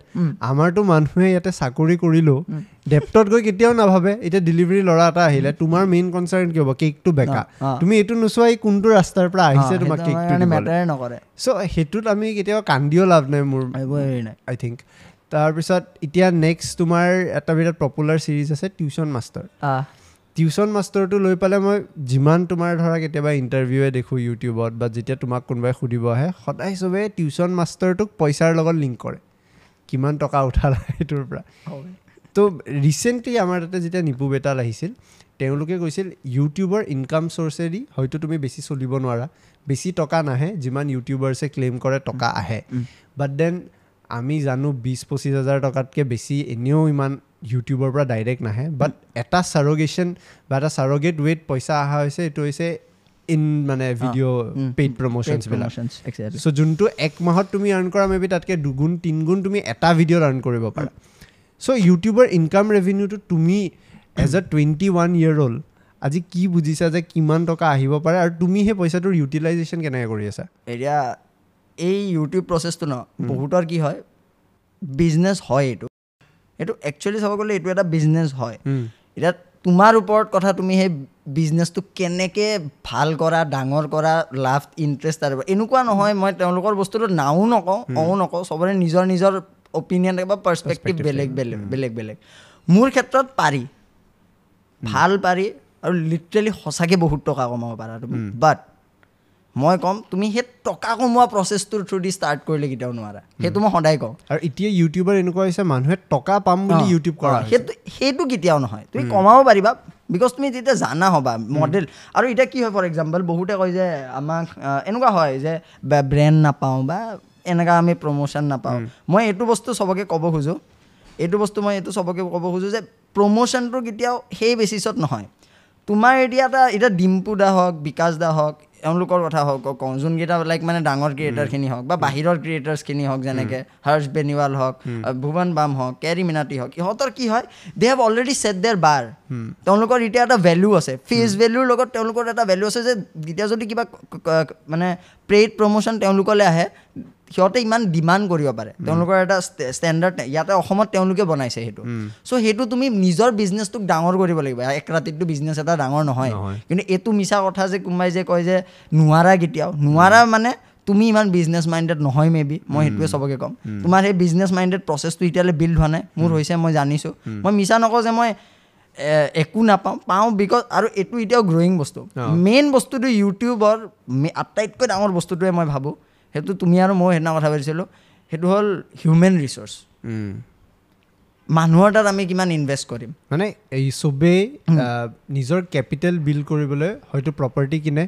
আমাৰতো মানুহে ইয়াতে চাকৰি কৰিলেও ডেপ্থত গৈ কেতিয়াও নাভাবে। এতিয়া ডেলিভাৰী ল'ৰা এটা আহিলে তোমাৰ মেইন কনচাৰ্ণ কি হ'ব কেকটো বেকা। তুমি এইটো নোচোৱা এই কোনটো ৰাস্তাৰ পৰা আহিছে তোমাক কেকটো
নকৰে।
চ' সেইটোত আমি কেতিয়াও কান্দিও লাভ নাই মোৰ আই থিংক তাৰপিছত এতিয়া নেক্সট তোমাৰ এটা বিৰাট পপুলাৰ ছিৰিজ আছে টিউশ্যন মাষ্টাৰ টিউশ্যন মাষ্টৰটো লৈ পেলাই মই যিমান তোমাৰ ধৰা কেতিয়াবা ইণ্টাৰভিউৱে দেখোঁ ইউটিউবত বা যেতিয়া তোমাক কোনোবাই সুধিব আহে সদায় চবে টিউশ্যন মাষ্টৰটোক পইচাৰ লগত লিংক কৰে। কিমান টকা উঠালা সেইটোৰ পৰা। তো ৰিচেণ্টলি আমাৰ তাতে যেতিয়া নিপু বেতাল আহিছিল তেওঁলোকে কৈছিল ইউটিউবৰ ইনকাম চ'ৰ্চেদি হয়তো তুমি বেছি চলিব নোৱাৰা। বেছি টকা নাহে যিমান ইউটিউবাৰ্ছে ক্লেইম কৰে টকা আহে। বাট দেন আমি জানো বিছ পঁচিছ হাজাৰ টকাতকৈ বেছি এনেও ইমান ইউটিউবৰ পৰা ডাইৰেক্ট নাহে। বাট এটা চাৰগেশ্যন বা এটা চাৰগেট ৱেত পইচা অহা হৈছে এইটো হৈছে ইন মানে ভিডিঅ' পেইড প্ৰমোশ্যনছবিলাক. চ' যোনটো এক মাহত তুমি আৰ্ণ কৰা মেবি তাতকৈ দুগুণ তিনিগুণ তুমি এটা ভিডিঅ'ত আৰ্ণ কৰিব পাৰা। চ' ইউটিউবৰ ইনকাম ৰেভিনিউটো তুমি as a twenty one year old আজি কি বুজিছা যে কিমান টকা আহিব পাৰে আৰু তুমি সেই পইচাটোৰ ইউটিলাইজেশ্যন কেনেকৈ কৰি আছা?
এতিয়া এই ইউটিউব প্ৰচেছটো ন বহুতৰ কি হয় বিজনেছ হয় এইটো। এইটো একচুৱেলি চাব গ'লে এইটো এটা বিজনেছ হয়। এতিয়া তোমাৰ ওপৰত কথা তুমি সেই বিজনেছটো কেনেকৈ ভাল কৰা ডাঙৰ কৰা লাভ ইণ্টাৰেষ্ট তাৰ এনেকুৱা নহয় মই তেওঁলোকৰ বস্তুটো নাও নকওঁ অও নকওঁ চবৰে নিজৰ নিজৰ অপিনিয়ন থাকে বা পাৰ্চপেক্টিভ বেলেগ। বেলেগ বেলেগ বেলেগ। মোৰ ক্ষেত্ৰত পাৰি। ভাল পাৰি আৰু লিটাৰেলি সঁচাকৈ বহুত টকা কমাব পাৰা তুমি। বাট মই ক'ম তুমি সেই টকা কমোৱা প্ৰচেছটোৰ থ্ৰুদি ষ্টাৰ্ট কৰিলে কেতিয়াও নোৱাৰা। সেইটো মই সদায় কওঁ।
আৰু এতিয়া ইউটিউবাৰ এনেকুৱা হৈছে মানুহে টকা পাম বুলি ইউটিউব কৰা
সেইটো সেইটো কেতিয়াও নহয়। তুমি কমাব পাৰিবা বিকজ তুমি যেতিয়া জানা হ'বা মডেল আৰু এতিয়া কি হয় ফৰ এক্সাম্পল বহুতে কয় যে আমাক এনেকুৱা হয় যে ব্ৰেণ্ড নাপাওঁ বা এনেকুৱা আমি প্ৰমোশ্যন নাপাওঁ। মই এইটো বস্তু চবকে ক'ব খোজোঁ। এইটো বস্তু মই এইটো চবকে ক'ব খোজোঁ যে প্ৰমোশ্যনটো কেতিয়াও সেই বেচিছত নহয়। তোমাৰ এতিয়া এটা এতিয়া ডিম্পু দা হওক বিকাশ দা হওক এওঁলোকৰ কথা হওক কওঁ যোনকেইটা লাইক মানে ডাঙৰ ক্ৰিয়েটাৰখিনি হওক বা বাহিৰৰ ক্ৰিয়েটাৰ্ছখিনি হওক যেনেকৈ হৰ্ষ বেনিৱাল হওক ভুৱন বাম হওক কেৰি মিনাটি হওক ইহঁতৰ কি হয় দে হেভ অলৰেডি ছেট দেৰ বাৰ তেওঁলোকৰ এতিয়া এটা ভেলু আছে। ফেচ ভেলুৰ লগত তেওঁলোকৰ এটা ভেলু আছে যে এতিয়া যদি কিবা মানে পেইড প্ৰমোশ্যন তেওঁলোকলৈ আহে সিহঁতে ইমান ডিমাণ্ড কৰিব পাৰে। তেওঁলোকৰ এটা ষ্টেণ্ডাৰ্ড ইয়াতে অসমত তেওঁলোকে বনাইছে সেইটো। চ' সেইটো তুমি নিজৰ বিজনেছটোক ডাঙৰ কৰিব লাগিব। এক ৰাতিতটো বিজনেছ এটা ডাঙৰ নহয়। কিন্তু এইটো মিছা কথা যে কোনোবাই যে কয় যে নোৱাৰা কেতিয়াও। নোৱাৰা মানে তুমি ইমান বিজনেছ মাইণ্ডেড নহয় মে বি মই সেইটোৱে চবকে ক'ম। তোমাৰ সেই বিজনেছ মাইণ্ডেড প্ৰচেছটো এতিয়ালৈ বিল্ড হোৱা নাই। মোৰ হৈছে মই জানিছোঁ। মই মিছা নকওঁ যে মই একো নাপাওঁ। পাওঁ বিকজ আৰু এইটো এতিয়াও গ্ৰয়িং বস্তু। মেইন বস্তুটো ইউটিউবৰ আটাইতকৈ ডাঙৰ বস্তুটোৱে মই ভাবোঁ। সেইটো তুমি আৰু মই সেইদিনা কথা পাতিছিলোঁ সেইটো হ'ল হিউমেন ৰিচৰ্চ। মানুহৰ তাত আমি কিমান ইনভেষ্ট কৰিম
মানে এই চবেই নিজৰ কেপিটেল বিল্ড কৰিবলৈ হয়তো প্ৰপাৰ্টি কিনে।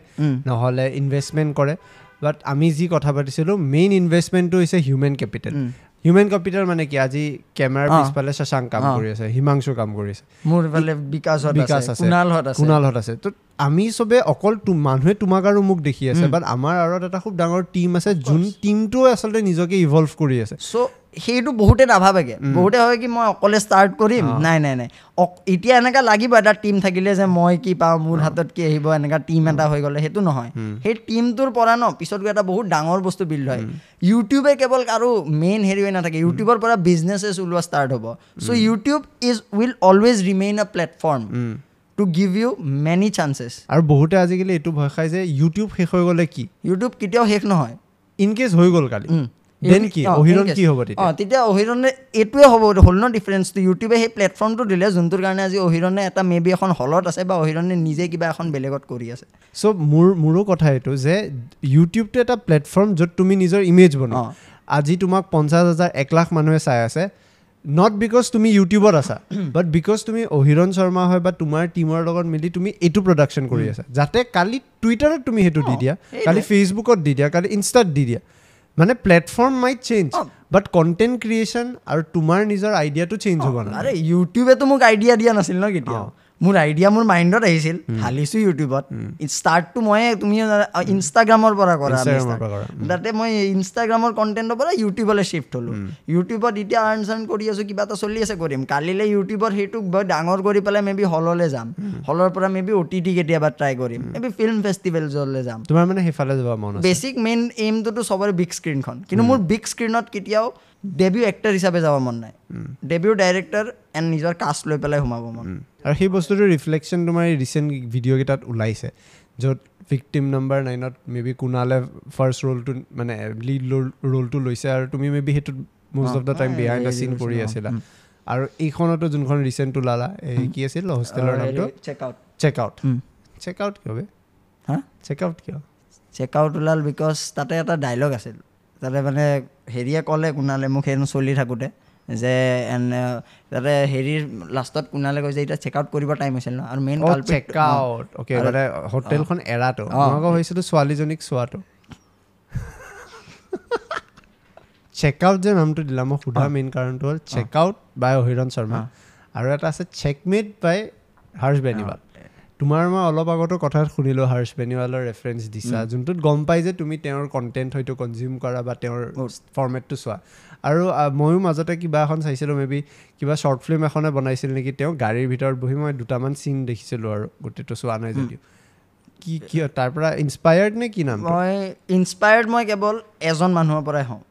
নহ'লে ইনভেষ্টমেণ্ট কৰে বাট আমি যি কথা পাতিছিলোঁ মেইন ইনভেষ্টমেণ্টটো হৈছে human capital
um.
Human capital মানে কি আজি কেমেৰাৰ। পিছফালে শশাংক কাম। কৰি আছে হিমাংশু কাম কৰি আছে
মোৰ বিকাশত
বিকাশ
আছে
আছে
কুণালহঁত আছে
কুণালহঁত আছে তো আমি চবে অকল মানুহে তোমাক আৰু মোক দেখি আছে বাট আমাৰ আঁৰত এটা খুব ডাঙৰ টীম আছে যোন টীমটোৱে আচলতে নিজকে ইভল্ভ কৰি আছে।
চ' সেইটো বহুতে নাভাবেগে। বহুতে ভাবে কি মই অকলে ষ্টাৰ্ট কৰিম? নাই নাই নাই। এতিয়া এনেকুৱা লাগিব এটা টীম থাকিলে যে মই কি পাওঁ মোৰ হাতত কি আহিব এনেকুৱা টীম এটা হৈ গ'লে সেইটো নহয়। সেই টীমটোৰ পৰা ন পিছত গৈ এটা বহুত ডাঙৰ বস্তু বিল্ড হয়। ইউটিউবে কেৱল আৰু মেইন হেৰি হৈ নাথাকে ইউটিউবৰ পৰা বিজনেছেছ ওলোৱা ষ্টাৰ্ট হ'ব। So' YouTube is will always remain a platform to give you many chances
আৰু বহুতে আজিকালি এইটো ভয় খায় যে ইউটিউব শেষ হৈ গ'লে কি?
ইউটিউব কেতিয়াও শেষ নহয়।
ইন কেছ হৈ গ'ল কালি। দেন কি? অহিৰণ. কি হ'ব তেতিয়া?
অ, তেতিয়া অহিৰণে এইটোৱে হ'ব। হ'ল ন ডিফাৰেঞ্চটো ইউটিউবে সেই প্লেটফৰ্মটো দিলে যোনটোৰ কাৰণে আজি অহিৰণে এটা মে বি এখন হলত আছে বা অহিৰণে নিজে কিবা এখন বেলেগত কৰি আছে।
চ' মোৰ মোৰো কথা এইটো যে ইউটিউবটো এটা প্লেটফৰ্ম য'ত তুমি নিজৰ ইমেজ বনোৱা। আজি তোমাক পঞ্চাছ হাজাৰ এক লাখ মানুহে চাই আছে। নট বিকজ তুমি ইউটিউবত আছা বাট বিকজ তুমি অহিৰণ শৰ্মা হয় বা তোমাৰ টীমৰ লগত মিলি তুমি এইটো প্ৰডাকশ্যন কৰি আছা। যাতে কালি টুইটাৰত তুমি সেইটো দি দিয়া। কালি ফেচবুকত দি দিয়া কালি ইনষ্টাত দি দিয়া। মানে platform might change. But content creation আৰু তোমাৰ নিজৰ আইডিয়াটো চেঞ্জ হ'ব নালাগে।
ইউটিউবেতো মোক আইডিয়া দিয়া নাছিল ন কেতিয়াও? মোৰ আইডিয়া মোৰ মাইণ্ডত আহিছিল ঢালিছোঁ ইউটিউবত ষ্টাৰ্টটো ময়ে তুমি ইনষ্টাগ্ৰামৰ পৰা কৰা তাতে মই ইনষ্টাগ্ৰামৰ কণ্টেণ্টৰ পৰা ইউটিউবলৈ শ্বিফ্ট হ'লোঁ। ইউটিউবত এতিয়া আৰ্ণ চাৰ্ণ কৰি আছোঁ কিবা এটা চলি আছে কৰিম। কালিলৈ ইউটিউবত সেইটোক বৰ ডাঙৰ কৰি পেলাই মে বি হললৈ যাম হলৰ পৰা maybe O T T কেতিয়াবা ট্ৰাই কৰিম। মে বি ফিল্ম ফেষ্টিভেলছলৈ যাম।
তোমাৰ মানে সেইফালে যাব মন
বেছিক মেইন এইমটোতো চবৰে বিগ স্ক্ৰীণখন কিন্তু মোৰ বিগ স্ক্ৰীণত কেতিয়াও ডেবিউ এক্টাৰ হিচাপে যাব মন নাই। ডেবিউ ডাইৰেক্টৰ এণ্ড নিজৰ কাষ্ট লৈ পেলাই সোমাব মন।
আৰু সেই বস্তুটোৰ ৰিফ্লেকশ্যন তোমাৰ এই ৰিচেণ্ট ভিডিঅ'কেইটাত ওলাইছে য'ত ভিক্টিম নম্বৰ নাইনত মে বি কুণালে ফাৰ্ষ্ট ৰোলটো মানে লিড ৰোলটো লৈছে আৰু তুমি মে বি সেইটোত most of the time behind the scene কৰি আছিলা। আৰু এইখনতো যোনখন ৰিচেণ্ট ওলালা এই কি আছিল হোষ্টেলৰ নামটো?
Check out
check out check out কিয় চেক আউট কিয়?
চেক আউট ওলাল বিকজ তাতে এটা ডাইলগ আছিল। তাতে মানে হেৰিয়ে ক'লে কুণালে মোক সেইখন চলি থাকোঁতে যে এন তাতে হেৰিৰ লাষ্টত কুণালে কৈছে এতিয়া চেক আউট কৰিব টাইম হৈছিল ন? আৰু মেইন
চেক আউট অ'কে মানে হোটেলখন এৰাটো। মই আকৌ ভাবিছিলোঁ ছোৱালীজনীক চোৱাটো। চেক আউট যে নামটো দিলা মই সোধা মেইন কাৰণটো হ'ল check out by Ahiran Sharma. আৰু এটা আছে চেকমেট বাই হৰ্ষ বেনিৱাল তোমাৰ মই অলপ আগতো কথা শুনিলোঁ হৰ্ষ বেনিৱালৰ ৰেফাৰেঞ্চ দিছা যোনটোত গম পাই যে তুমি তেওঁৰ কণ্টেণ্ট হয়তো কনজিউম কৰা বা তেওঁৰ ফৰ্মেটটো চোৱা। আৰু ময়ো মাজতে কিবা এখন চাইছিলোঁ মে বি কিবা শ্বৰ্ট ফিল্ম এখনে বনাইছিল নেকি তেওঁ গাড়ীৰ ভিতৰত বহি মই দুটামান চিন দেখিছিলোঁ আৰু গোটেইটো চোৱা নাই যদিও। কি কিয় তাৰ পৰা ইনস্পায়াৰ্ড নে কি নাম
মই ইনস্পায়াৰ্ড মই কেৱল এজন মানুহৰ পৰাই হওঁ।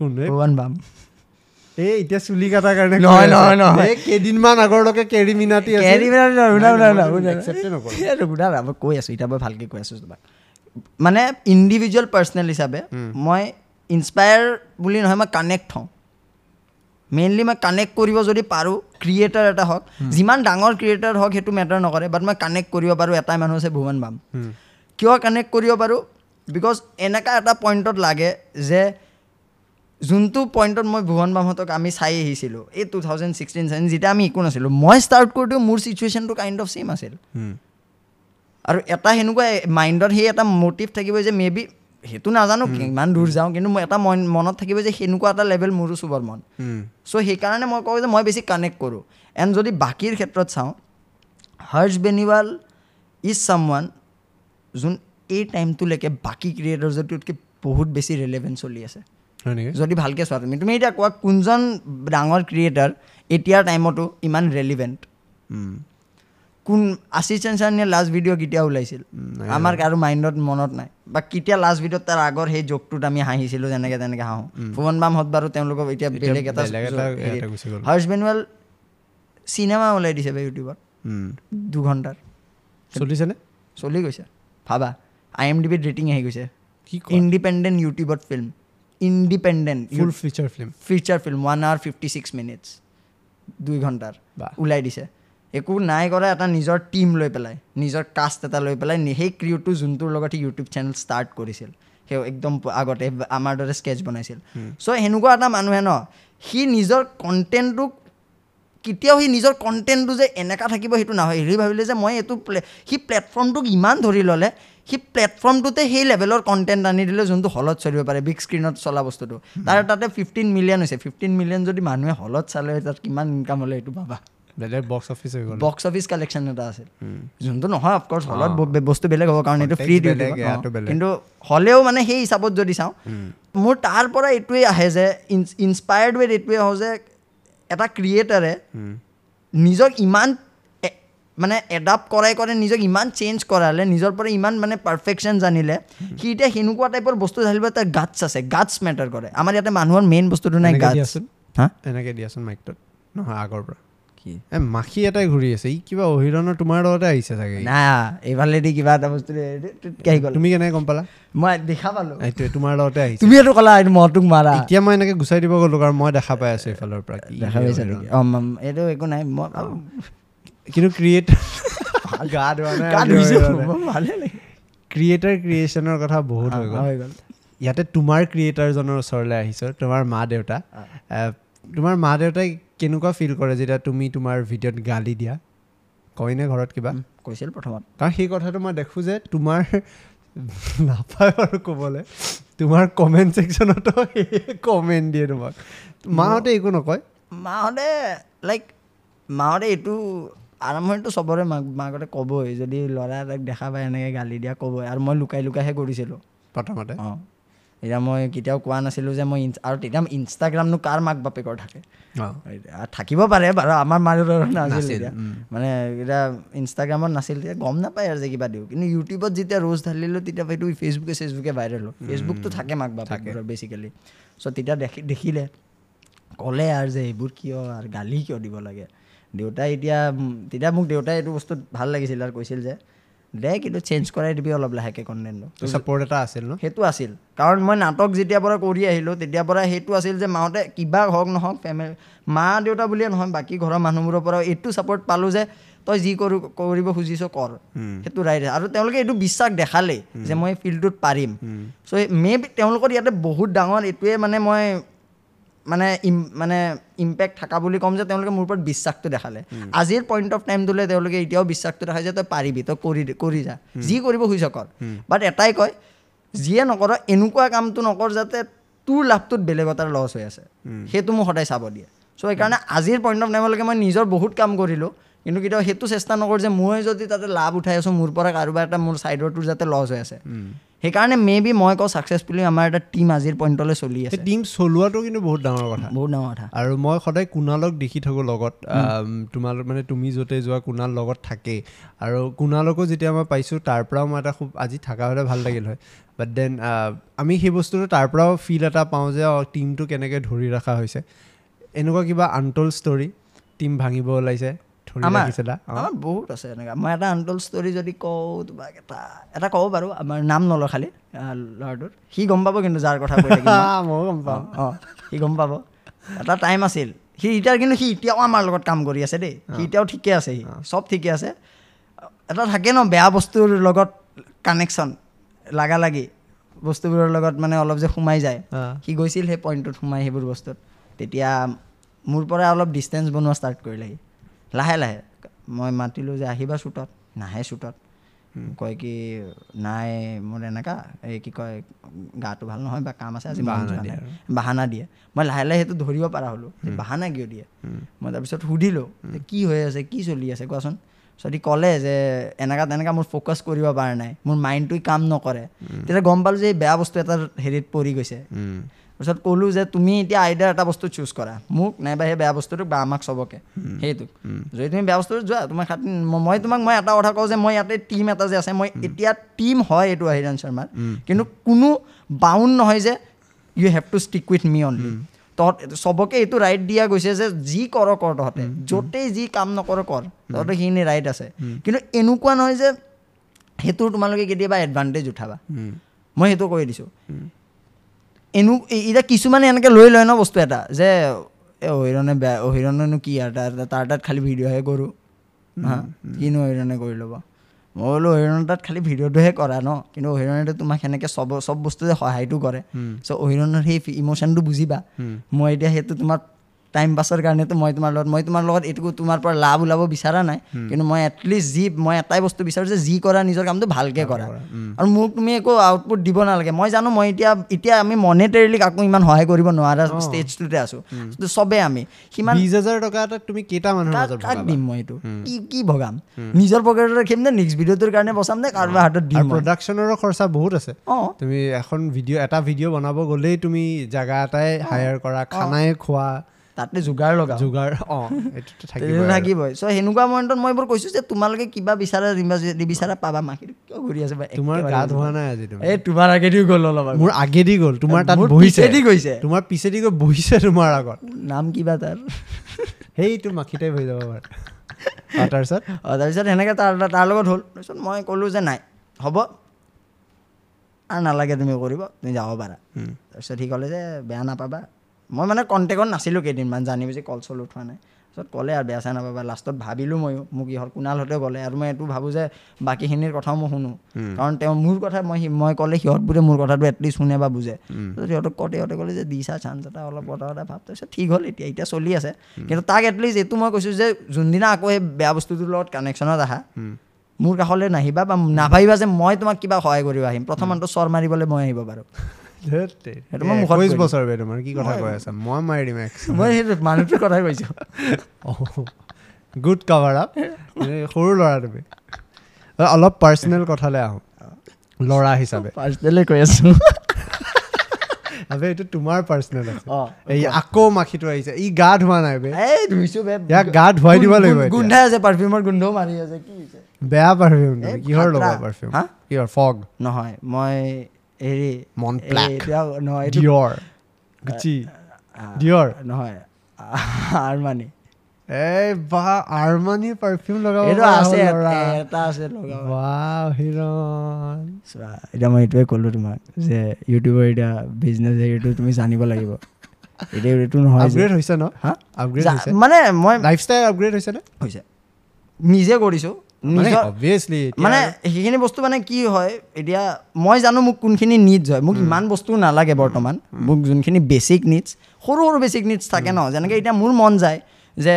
কোনে?
বাম
এই এতিয়া চুলি কটাৰ কাৰণে
নহয়। নহয়, নহয়।
কেইদিনমান আগৰলৈকে কেৰি মিনাটি।
কেৰি মিনাটি মই কৈ আছোঁ এতিয়া মই ভালকৈ কৈ আছোঁ তোমাক মানে ইণ্ডিভিজুৱেল পাৰ্চনেল হিচাপে মই ইনস্পায়াৰ বুলি নহয় মই কানেক্ট হওঁ মেইনলি মই কানেক্ট কৰিব যদি পাৰোঁ ক্ৰিয়েটাৰ এটা হওক যিমান ডাঙৰ ক্ৰিয়েটাৰ হওক সেইটো মেটাৰ নকৰে বাট মই কানেক্ট কৰিব পাৰোঁ এটাই মানুহ আছে ভুৱন বাম। কিয় কানেক্ট কৰিব পাৰোঁ বিকজ এনেকুৱা এটা পইণ্টত লাগে যে যোনটো পইণ্টত মই ভুৱন বামহঁতক আমি চাই আহিছিলোঁ এই টু থাউজেণ্ড ছিক্সটিন ছেভেন যেতিয়া আমি একো নাছিলোঁ মই ষ্টাৰ্ট কৰোঁতেও মোৰ চিটুৱেশ্যনটো কাইণ্ড অফ ছেইম আছিল। আৰু এটা সেনেকুৱা মাইণ্ডত সেই এটা মটিভ থাকিব যে মে বি সেইটো নাজানো কিমান দূৰ যাওঁ কিন্তু মোৰ এটা মন মনত থাকিব যে সেনেকুৱা এটা লেভেল মোৰো চুবৰ মন। চ' সেইকাৰণে মই কওঁ যে মই বেছি কানেক্ট কৰোঁ। এণ্ড যদি বাকীৰ ক্ষেত্ৰত চাওঁ Harsh Beniwal is some one zone এই টাইমটোলৈকে বাকী ক্ৰিয়েটৰ্ছতকৈ বহুত বেছি ৰিলেভেণ্ট চলি আছে। যদি ভালকৈ চোৱা তুমি। তুমি এতিয়া কোৱা কোনজন ডাঙৰ ক্ৰিয়েটাৰ এতিয়াৰ টাইমতো ইমান ৰেলিভেণ্ট কোন আশিষ চেঞ্চানীয়ে লাষ্ট ভিডিঅ' কেতিয়া ওলাইছিল? আমাৰ কাৰো মাইণ্ডত মনত নাই। বা কেতিয়া লাষ্ট ভিডিঅ'ত তাৰ আগৰ সেই জোকটোত আমি হাঁহিছিলোঁ যেনেকৈ তেনেকৈ হাঁহো। ফুৱন বামহঁত বাৰু তেওঁলোকক এতিয়া বেলেগ এটা। হৰ্ষ বেনুৱেল চিনেমা ওলাই দিছে বে ইউটিউবত। দুঘণ্টাৰ
চলিছেনে
চলি গৈছে। ভাবা। আই এম ডি বিত ৰেটিং আহি গৈছে ইণ্ডিপেণ্ডেণ্ট ইউটিউবত film independent
full feature film
feature film one hour fifty six minutes দুই ঘণ্টাৰ। ওলাই দিছে। একো নাই কৰা এটা নিজৰ টীম লৈ পেলাই। নিজৰ কাষ্ট এটা লৈ পেলাই। সেই ক্ৰিউটো যোনটোৰ লগত সি ইউটিউব চেনেল ষ্টাৰ্ট কৰিছিল। সেই একদম আগতে আমাৰ দৰে স্কেচ বনাইছিল। চ' সেনেকুৱা এটা মানুহে ন সি নিজৰ কণ্টেণ্টটোক কেতিয়াও সি নিজৰ কণ্টেণ্টটো যে এনেকুৱা থাকিব সেইটো নহয় সি ভাবিলে যে মই এইটো প্লে- সি প্লেটফৰ্মটোক ইমান ধৰি ল'লে সি প্লেটফৰ্মটোতে সেই লেভেলৰ কণ্টেণ্ট আনি দিলে যোনটো হলত চলিব পাৰে বিগ স্ক্ৰীণত চলা বস্তুটো। তাৰ তাতে ফিফটিন মিলিয়ন হৈছে। ফিফটিন মিলিয়ন যদি মানুহে হলত চালে তাত কিমান ইনকাম হ'লে সেইটো
বেলেগ বক্স অফিচ হৈ গ'ল।
বক্স অফিচ কালেকশ্যন এটা আছিল। যোনটো নহয় অফক'ৰ্চ হলত বস্তু বেলেগ হ'ব কাৰণ এইটো ফ্ৰী
বেলেগ।
কিন্তু হ'লেও মানে সেই হিচাপত যদি চাওঁ মোৰ তাৰ পৰা এইটোৱেই আহে যে ইনস্পায়াৰ্ড ৱেত এইটোৱে হওঁ যে এটা ক্ৰিয়েটাৰে নিজক ইমান মানে এডাপ্ট কৰাই কৰাই নিজক ইমান চেঞ্জ কৰালে নিজৰ পৰা ইমান মানে পাৰফেকশ্যন জানিলে সি এতিয়া সেনেকুৱা টাইপৰ বস্তু ঢালিব তাৰ গাটছ আছে গাটছ মেটাৰ কৰে। আমাৰ ইয়াতে মানুহৰ মেইন বস্তুটো নাই গাটছ
দিয়াচোন।
হা?
এনেকে দিয়াচোন মাইকটোত নহয় আগৰ পৰা।
কি?
মাখি এটাই ঘূৰি আছে ই কিবা অহিৰণৰ তোমাৰ লগতে আহিছে চাগে ই।
না এইফালেদি কিবা এটা বস্তু টুটকে আহি গ'ল।
তুমি কেনেকে গম পালা?
মই দেখা পালোঁ।
এইটোৱে তোমাৰ লগতে আহিছে।
তুমি এইটো ক'লা এইটো মহটোক মাৰা।
এতিয়া মই এনেকে গুচাই দিব গ'লো কাৰণ মই দেখা পাই আছো এইফালৰ পৰা
দেখা পাইছা অঁ এইটো একো নাই মই
কিন্তু গা ধোৱা নাই
লাগে
ক্ৰিয়েটাৰ ক্ৰিয়েশ্যনৰ কথা বহুত হৈ গ'ল।
হৈ গ'ল।
ইয়াতে তোমাৰ ক্ৰিয়েটাৰজনৰ ওচৰলৈ আহিছোঁ তোমাৰ মা দেউতা। তোমাৰ মা দেউতাই কেনেকুৱা ফিল কৰে যেতিয়া তুমি তোমাৰ ভিডিঅ'ত গালি দিয়া? কয়নে ঘৰত কিবা?
কৈছিল প্ৰথমত।
কাৰণ সেই কথাটো মই দেখোঁ যে তোমাৰ নাপায় বাৰু ক'বলৈ। তোমাৰ কমেণ্ট ছেকশ্যনতো কমেণ্ট দিয়ে তোমাক। মাহঁতে একো নকয়?
মাহঁতে লাইক মাহঁতে এইটো আৰম্ভণিটো চবৰে মাক মাকহঁতে ক'বই যদি ল'ৰা এটাক দেখা পায় এনেকৈ গালি দিয়া ক'বই। আৰু মই লুকাই লুকাইহে কৰিছিলোঁ।
প্ৰথমতে?
অঁ। এতিয়া মই কেতিয়াও কোৱা নাছিলোঁ যে মই ইনচ- আৰু তেতিয়া ইনষ্টাগ্ৰামনো কাৰ মাক বাপেকৰ থাকে এতিয়া থাকিব পাৰে বাৰু আমাৰ মা দেউতাৰ নাছিল
উম।
মানে এতিয়া ইনষ্টাগ্ৰামত নাছিল তেতিয়া গম নাপায় আৰু যে কিবা দিওঁ কিন্তু ইউটিউবত যেতিয়া ৰোজ ঢালিলোঁ তেতিয়া সেইটো ফেচবুকে চেচবুকে ভাইৰেল হ'ল। ফেচবুকটো থাকে মাক বাপেকৰ বেচিকেলি চ' তেতিয়া দেখি দেখিলে ক'লে আৰু যে এইবোৰ কিয় আৰু গালি কিয় দিব লাগে? দেউতাই এতিয়া তেতিয়া মোক দেউতাই এইটো বস্তুত ভাল লাগিছিল আৰু কৈছিল যে দে কিন্তু চেঞ্জ কৰাই দিবি অলপ লাহেকৈ কণ্টেণ্টটো
ছাপৰ্ট এটা আছিল ন?
সেইটো আছিল। কাৰণ মই নাটক যেতিয়াৰ পৰা কৰি আহিলোঁ তেতিয়াৰ পৰা সেইটো আছিল যে মাহঁতে কিবা হওক নহওক ফেমিলি মা দেউতা বুলিয়ে নহয় বাকী ঘৰৰ মানুহবোৰৰ পৰাও এইটো ছাপৰ্ট পালোঁ যে তই যি কৰো কৰিব খুজিছ কৰ। সেইটো ৰাইট আৰু তেওঁলোকে এইটো বিশ্বাস দেখালেই যে মই ফিল্ডটোত পাৰিম। চ' মে বি তেওঁলোকৰ ইয়াতে বহুত ডাঙৰ এইটোৱে মানে মই মানে মানে ইম্পেক্ট থকা বুলি ক'ম যে তেওঁলোকে মোৰ ওপৰত বিশ্বাসটো দেখালে। আজিৰ পইণ্ট অফ টাইমটোলৈ তেওঁলোকে এতিয়াও বিশ্বাসটো দেখাই যে তই পাৰিবি তই কৰি কৰি যা। যি কৰিব খুজিছ কৰ। বাট এটাই কয় যিয়ে নকৰ এনেকুৱা কামটো নকৰ যাতে তোৰ লাভটোত বেলেগ এটাৰ লছ হৈ আছে। সেইটো মোক সদায় চাব দিয়ে। চ' সেইকাৰণে আজিৰ পইণ্ট অফ টাইমলৈকে মই নিজৰ বহুত কাম কৰিলোঁ। কিন্তু কেতিয়াও সেইটো চেষ্টা নকৰোঁ যে মই যদি তাতে লাভ উঠাই আছোঁ মোৰ পৰা কাৰোবাৰ এটা মোৰ ছাইডৰটোৰ যাতে লছ হৈ আছে। সেইকাৰণে মে বি মই কওঁ ছাকচেছফুলি আমাৰ এটা টীম আজিৰ পইণ্টলৈ চলি আছে।
টিম চলোৱাটো কিন্তু বহুত ডাঙৰ কথা।
বহুত ডাঙৰ কথা।
আৰু মই সদায় কুণালক দেখি থাকোঁ লগত। তোমালোক মানে তুমি য'তে যোৱা কুণাল লগত থাকেই। আৰু কুণালকো যেতিয়া মই পাইছোঁ তাৰ পৰাও মই এটা খুব আজি থকা হ'লে ভাল লাগিল হয়। বাট দেন আমি সেই বস্তুটো তাৰ পৰাও ফিল এটা পাওঁ যে টিমটো কেনেকৈ ধৰি ৰখা হৈছে। এনেকুৱা কিবা আনটল ষ্টৰী টিম ভাঙিব ওলাইছে।
আমাৰ বহুত আছে এনেকুৱা মই এটা আনটল ষ্টৰী যদি কওঁ তোমাক এটা এটা ক'ব পাৰোঁ। আমাৰ নাম নলওঁ খালি ল'ৰাটোৰ। সি গম পাব কিন্তু যাৰ কথা কৈ।
ময়ো গম পাওঁ
অঁ সি গম পাব। এটা টাইম আছিল। সি এতিয়া কিন্তু সি এতিয়াও আমাৰ লগত কাম কৰি আছে দেই। সি এতিয়াও ঠিকে আছে সি। চব ঠিকে আছে। এটা থাকে ন বেয়া বস্তুৰ লগত কানেকশ্যন লাগা লাগি বস্তুবোৰৰ লগত মানে অলপ যে সোমাই যায়। সি গৈছিল সেই পইণ্টটোত সোমাই সেইবোৰ বস্তুত। তেতিয়া মোৰ পৰা অলপ ডিষ্টেঞ্চ বনোৱা ষ্টাৰ্ট কৰিলে সি। লাহে লাহে মই মাতিলোঁ যে আহিবা শ্বুটত নাহে শ্বুটত কয় কি নাই মোৰ এনেকুৱা এই কি কয় গাটো ভাল নহয় বা কাম আছে আজি
বাহানা দিয়ে
মই লাহে লাহে সেইটো ধৰিব পৰা হ'লোঁ। বাহানা কিয় দিয়ে? মই তাৰপিছত সুধিলোঁ যে কি হৈ আছে কি চলি আছে কোৱাচোন। যদি ক'লে যে এনেকা তেনেকা মোৰ ফ'কাছ কৰিব পৰা নাই মোৰ মাইণ্ডটোৱে কাম নকৰে। তেতিয়া গম পালোঁ যে এই বেয়া বস্তু এটাৰ হেৰিত পৰি গৈছে। তাৰপিছত ক'লোঁ যে তুমি এতিয়া আইডিয়া এটা বস্তু চুজ কৰা। মোক নাইবা সেই বেয়া বস্তুটোক বা আমাক চবকে। সেইটোক। যদি তুমি বেয়া বস্তুটো যোৱা তোমাক খাতি মই তোমাক মই এটা কথা কওঁ যে মই ইয়াতে টীম এটা যে আছে মই এতিয়া টীম হয় এইটো আহিৰাণ শৰ্মাৰ। কিন্তু কোনো বাউণ্ড নহয় যে you have to stick with me only তহঁত চবকে এইটো ৰাইট দিয়া গৈছে যে যি কৰ কৰ তহঁতে। য'তেই যি কাম নকৰ কৰ। তহঁতে সেইখিনি ৰাইট আছে। কিন্তু এনেকুৱা নহয় যে সেইটোৰ তোমালোকে কেতিয়াবা এডভান্টেজ উঠাবা। মই সেইটো কৈ দিছোঁ। এনো এ- এতিয়া কিছুমানে এনেকৈ লৈ লয় ন বস্তু এটা যে অহিৰণে বেয়া অহিৰণেনো কি আৰু তাৰ তাৰ তাত খালি ভিডিঅ'হে কৰোঁ। হা? কিনো অহিৰণে কৰি ল'ব? মই বোলো অহিৰণৰ তাত খালি ভিডিঅ'টোহে কৰা ন কিন্তু অহিৰণেতো তোমাক সেনেকৈ চব চব বস্তুতে সহায়টো কৰে। চ' অহিৰণৰ সেই ইম'শ্যনটো বুজিবা। মই এতিয়া সেইটো তোমাৰ টাইম পাছৰ কাৰণেতো মই তোমাৰ লগত মই তোমাৰ লগত এইটো তোমাৰ পৰা লাভ ওলাব বিচৰা নাই। কিন্তু মই এটলিষ্ট যি মই এটাই বস্তু বিচাৰোঁ যে যি কৰা নিজৰ কামটো ভালকৈ কৰা। আৰু মোক তুমি একো আউটপুট দিব নালাগে। মই জানো মই এতিয়া এতিয়া আমি মনেটেৰিলি কাকো ইমান সহায় কৰিব নোৱাৰা ষ্টেজটোতে আছোঁ। চবেই আমি সিমান
বিছ হাজাৰ টকা এটাত তুমি কেইটা মানুহৰ
কাক? দিম মই এইটো? কি কি ভগাম? নিজৰ পকেটত ৰাখিম নে নেক্সট ভিডিঅ'টোৰ কাৰণে বচাম নে কাৰোবাৰ হাতত দিম?
প্ৰডাকশ্যনৰো খৰচা বহুত আছে।
অঁ।
তুমি এখন ভিডিঅ' এটা ভিডিঅ' বনাব গ'লেই তুমি জাগা এটাই হায়াৰ কৰা খানাই খোৱা
তাতে যোগাৰ লগাওঁ।
যোগাৰ অঁ এইটোতো থাকিবই
চ' সেনেকুৱা মমেণ্টত মই এইবোৰ কৈছোঁ যে তোমালোকে কিবা বিচাৰা নিবা- নিবিচাৰা পাবা মাখিটো। কিয় ঘূৰি আছে
তোমাৰ গা ধোৱা নাই আজি
এই তোমাৰ আগেদিও গ'ল অলপ।
মোৰ আগেদি গ'ল। তোমাৰ তাত বহিছে।
পিছেদি গৈছে।
তোমাৰ পিছেদি গৈ বহিছে তোমাৰ আগত।
নাম কিবা তাৰ?
সেইটো মাখি টাইপ হৈ যাব পাৰে। তাৰপিছত?
অঁ তাৰপিছত সেনেকৈ তাৰ তাৰ লগত হ'ল। তাৰপিছত মই ক'লোঁ যে নাই হ'ব। আৰু নালাগে তুমি কৰিব তুমি যাব পাৰা। তাৰপিছত সি ক'লে যে বেয়া নাপাবা। মই মানে কণ্টেক্টত নাছিলোঁ কেইদিনমান জানি বুজি কল চল উঠোৱা নাই। তাৰপিছত ক'লে আৰু বেয়া চেয়া নাপাবা লাষ্টত ভাবিলোঁ ময়ো মোক ইহঁত কুণালহঁতেও ক'লে আৰু মই এইটো ভাবোঁ যে বাকীখিনিৰ কথাও মই শুনো। কাৰণ তেওঁ মোৰ কথা মই মই ক'লে সিহঁতবোৰে মোৰ কথাটো এটলিষ্ট শুনে বা বুজে। সিহঁতক কওঁতে সিহঁতে ক'লে যে দিছা চান্স এটা অলপ কথা কথা ভাব তাৰপিছত ঠিক হ'ল এতিয়া এতিয়া চলি আছে। কিন্তু তাক এটলিষ্ট এইটো মই কৈছোঁ যে যোনদিনা আকৌ সেই বেয়া বস্তুটোৰ লগত কানেকশ্যনত আহা মোৰ কাষলৈ নাহিবা বা নাভাবিবা যে মই তোমাক কিবা সহায় কৰিব আহিম। প্ৰথমটো চৰ মাৰিবলৈ মই আহিব পাৰোঁ।
ধেৎ তেৰি।
সেইটো মই মুখত
একৈছ
কৈ
বছৰ বে তোমাৰ কি কথা কৈ আছা? মই মাৰি দিম এক্স
মই সেইটো মানুহটোৰ কৈছোঁ
গুড কাভাৰ আপ সৰু ল'ৰা তুমি। অলপ পাৰ্চনেল কথালৈ আহোঁ। ল'ৰা হিচাপে।
পাৰ্চনেলি কৈ আছোঁ।
আবে এইটো তোমাৰ পাৰ্চনেল আছে। এই আকৌ মাখিটো আহিছে। ই গা ধোৱা নাই বে।
এই ধুইছোঁ বে
ইয়াক গা ধুৱাই দিব লাগিব।
গোন্ধাই আছে পাৰফিউমৰ গোন্ধও মাৰি আছে কি হৈছে?
বেয়া পাৰফিউম কিহৰ। লগা পাৰফিউম? কিহৰ? ফগ?
নহয় মই হেৰি
মন
নহয়
ডিয়ৰ গুচি ডিয়ৰ
নহয় আৰমানি।
এই বা আৰমানী পাৰফিউম লগাব
এইটো আছে। এটা আছে লগাব।
ৱাও, হিৰণ।
চোৱা এতিয়া মই এইটোৱে ক'লোঁ তোমাক যে ইউটিউবৰ এতিয়া বিজনেছ হেৰিটো তুমি জানিব লাগিব। এতিয়া এইটো নহয়
আপগ্ৰেড হৈছে ন?
হা?
আপগ্ৰেড হৈছে।
মানে মই
লাইফষ্টাইল আপগ্ৰেড হৈছে নে?
হৈছে। নিজে কৰিছোঁ।
মানে
সেইখিনি বস্তু মানে কি হয় এতিয়া মই জানো মোক কোনখিনি নিডছ হয়। মোক ইমান বস্তু নালাগে বৰ্তমান। মোক যোনখিনি বেছিক নিডছ সৰু সৰু বেছিক নিডছ থাকে ন যেনেকৈ এতিয়া মোৰ মন যায় যে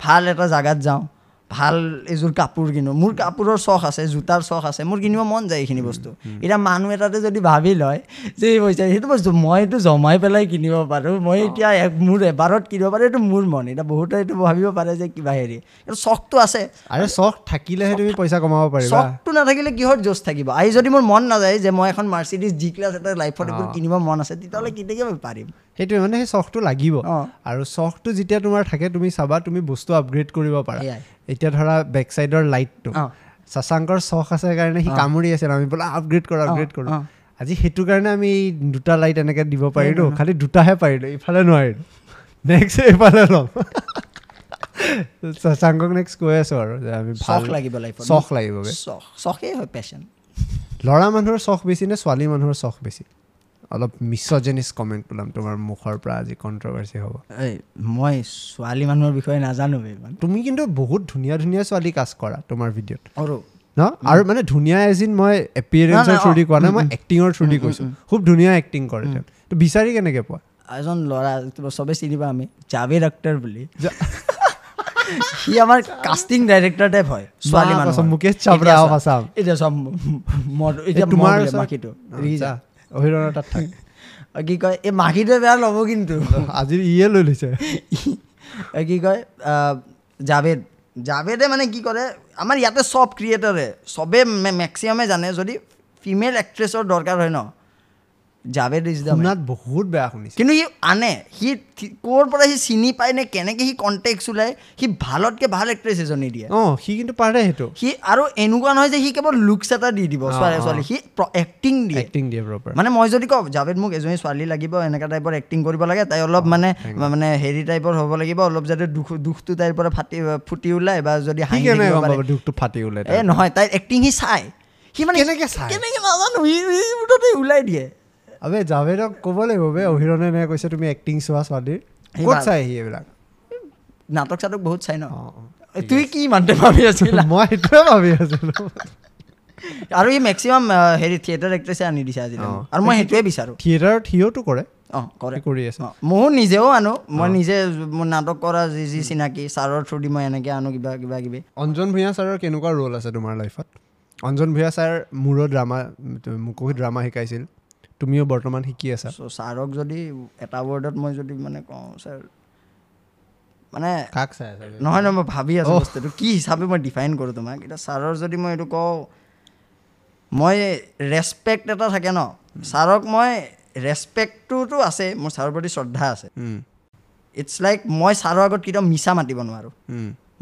ভাল এটা জেগাত যাওঁ। ভাল এযোৰ কাপোৰ কিনো। মোৰ কাপোৰৰ চখ আছে জোতাৰ চখ আছে মোৰ কিনিব মন যায় এইখিনি বস্তু। এতিয়া মানুহ এটাতে যদি ভাবি লয় যে এই পইচা সেইটো বস্তু মই এইটো জমাই পেলাই কিনিব পাৰোঁ মই এতিয়া এক- মোৰ এবাৰত কিনিব পাৰোঁ এইটো মোৰ মন। এতিয়া বহুতে এইটো ভাবিব পাৰে যে কিবা হেৰি। কিন্তু চখটো আছে।
আৰে চখ থাকিলেহে তুমি পইচা কমাব পাৰিবা।
চখটো নাথাকিলে কিহৰ জোচ থাকিব? আজি যদি মোৰ মন নাযায় যে মই এখন মাৰ্চিডিজ জি ক্লাছ এটা লাইফত এইবোৰ কিনিব মন আছে তেতিয়াহ'লে কেতিয়াকে পাৰিম?
সেইটোৱে মানে সেই চখটো লাগিব। আৰু চখটো যেতিয়া তোমাৰ থাকে তুমি চাবা তুমি বস্তু আপগ্ৰেড কৰিব পাৰা। এতিয়া ধৰা বেক চাইডৰ লাইটটো শশাংকৰ চখ আছে কাৰণে সি। কামুৰি আছিল আমি বোলে আপগ্ৰেড কৰোঁ আপগ্ৰেড কৰোঁ। আজি সেইটো কাৰণে আমি দুটা লাইট এনেকৈ দিব পাৰিলোঁ খালি দুটাহে পাৰিলোঁ ইফালে নোৱাৰিলোঁ। নেক্সট এইফালে ল'ম। শশাংকক নেক্সট কৈ আছোঁ আৰু যে আমি
চখ লাগিব লাইফত
চখ লাগিব
চখ চখেই হয় পেশ্যন
ল'ৰা মানুহৰ চখ বেছি নে ছোৱালী মানুহৰ চখ বেছি? অলপ মিছজেনিছ কমেণ্ট ওলাম তোমাৰ মুখৰ পৰা আজি কণ্ট্ৰভাৰ্চি হ'ব।
এই মই ছোৱালী মানুহৰ বিষয়ে নাজানো
তুমি কিন্তু বহুত ধুনীয়া ধুনীয়া ছোৱালী কাষ্ট কৰা তোমাৰ ভিডিঅ'ত।
আৰু
ন? আৰু মানে ধুনীয়া এজ ইন মই এপিয়াৰেঞ্চৰ
নাই,
থ্ৰু দি
অঁ,
কোৱা নাই মই। এক্টিঙৰ থ্ৰু দি কৈছোঁ। খুব ধুনীয়া এক্টিং কৰে তো বিচাৰি কেনেকৈ পোৱা?
এজন ল'ৰা তো চবে চিনি পাওঁ আমি জাভেদ আক্তাৰ বুলি। সি আমাৰ কাষ্টিং ডাইৰেক্টৰ টাইপ হয় ছোৱালী মানুহ
মুকেশ চাবৰা আছাম।
এতিয়া চব এতিয়া
তোমাৰ
তোমাৰ
ওচৰত-
মাখিটো
অঁ, যা, অহিৰণৰ তাত থাক
কি কয় এই মাখিটোৱে বেয়া ল'ব কিন্তু।
আজি ইয়ে লৈ লৈছে।
কি কয় জাভেদ। জাভেদে মানে কি কৰে আমাৰ ইয়াতে চব ক্ৰিয়েটাৰে চবে মেক্সিমামে জানে যদি ফিমেল এক্ট্ৰেছৰ দৰকাৰ হয় ন জাভেদ ইজ দ্য
শুনাত বহুত বেয়া শুনিছে।
কিন্তু সি আনে। সি ক'ৰ পৰা সি চিনি পায় নে কেনেকৈ সি কণ্টেক্ট ওলায় সি ভালতকৈ ভাল এক্ট্ৰেছ এজনী দিয়ে।
অঁ সি কিন্তু পাৰে সেইটো।
সি আৰু এনেকুৱা নহয় যে সি কেৱল লুকছ এটা দি দিব ছোৱালী ছোৱালী। সি এক্টিং দিয়ে।
এক্টিং দিয়ে প্ৰপাৰ
মানে মই যদি কওঁ জাভেদ মোক এজনী ছোৱালী লাগিব এনেকুৱা টাইপৰ এক্টিং কৰিব লাগে তাই অলপ মানে মানে হেৰি টাইপৰ হ'ব লাগিব অলপ যাতে দুখ দুখটো তাইৰ পৰা ফাটি ফুটি ওলায় বা যদি
দুখটো ফাটি ওলাই
এ নহয় তাইৰ এক্টিং সি চাই সি মানে
কেনেকে চাই?
কেনেকে নাজানো সি মুঠতে ওলাই দিয়ে।
আবে জাভেদক ক'ব লাগিব বে অভিৰণে এনেকৈ কৈছে তুমি এক্টিং চোৱা ছোৱালীৰ ক'ত
ভাল।
চাই সি এইবিলাক?
নাটক চাটক বহুত চাই ন? তুই কি ইমানতে ভাবি আছিলা?
মই সেইটোৱে ভাবি আছিলোঁ।
আৰু সি মেক্সিমাম হেৰি থিয়েটাৰ এক্ট্ৰেছে আনি দিছে আজিলৈ
অঁ।
আৰু মই সেইটোৱে বিচাৰোঁ।
থিয়েটাৰত সিওতো কৰে।
অঁ কৰে।
সি কৰি আছে।
অঁ, ময়ো নিজেও আনো। মই নিজে মোৰ নাটক কৰা যি যি চিনাকি ছাৰৰ থ্ৰু দি মই এনেকৈ আনো কিবা কিবা কিবি।
অঞ্জন ভূঞা ছাৰৰ কেনেকুৱা ৰোল আছে তোমাৰ লাইফত অঞ্জন ভূঞা ছাৰ মোৰো ড্ৰামা মোকো ড্ৰামা শিকাইছিল। তুমিও বৰ্তমান শিকি আছা।
চ' ছাৰক যদি এটা ৱৰ্ডত মই যদি মানে কওঁ ছাৰ মানে
কাক চাই আছা
নহয় নহয় মই ভাবি আছোঁ। বস্তুটো। কি হিচাপে মই ডিফাইন কৰোঁ তোমাক? এতিয়া ছাৰৰ যদি মই এইটো কওঁ মই ৰেচপেক্ট এটা থাকে ন? ছাৰক মই ৰেচপেক্টটোতো আছে মোৰ ছাৰৰ প্ৰতি শ্ৰদ্ধা আছে। ইটছ লাইক মই ছাৰৰ আগত কেতিয়াও মিছা মাতিব নোৱাৰোঁ।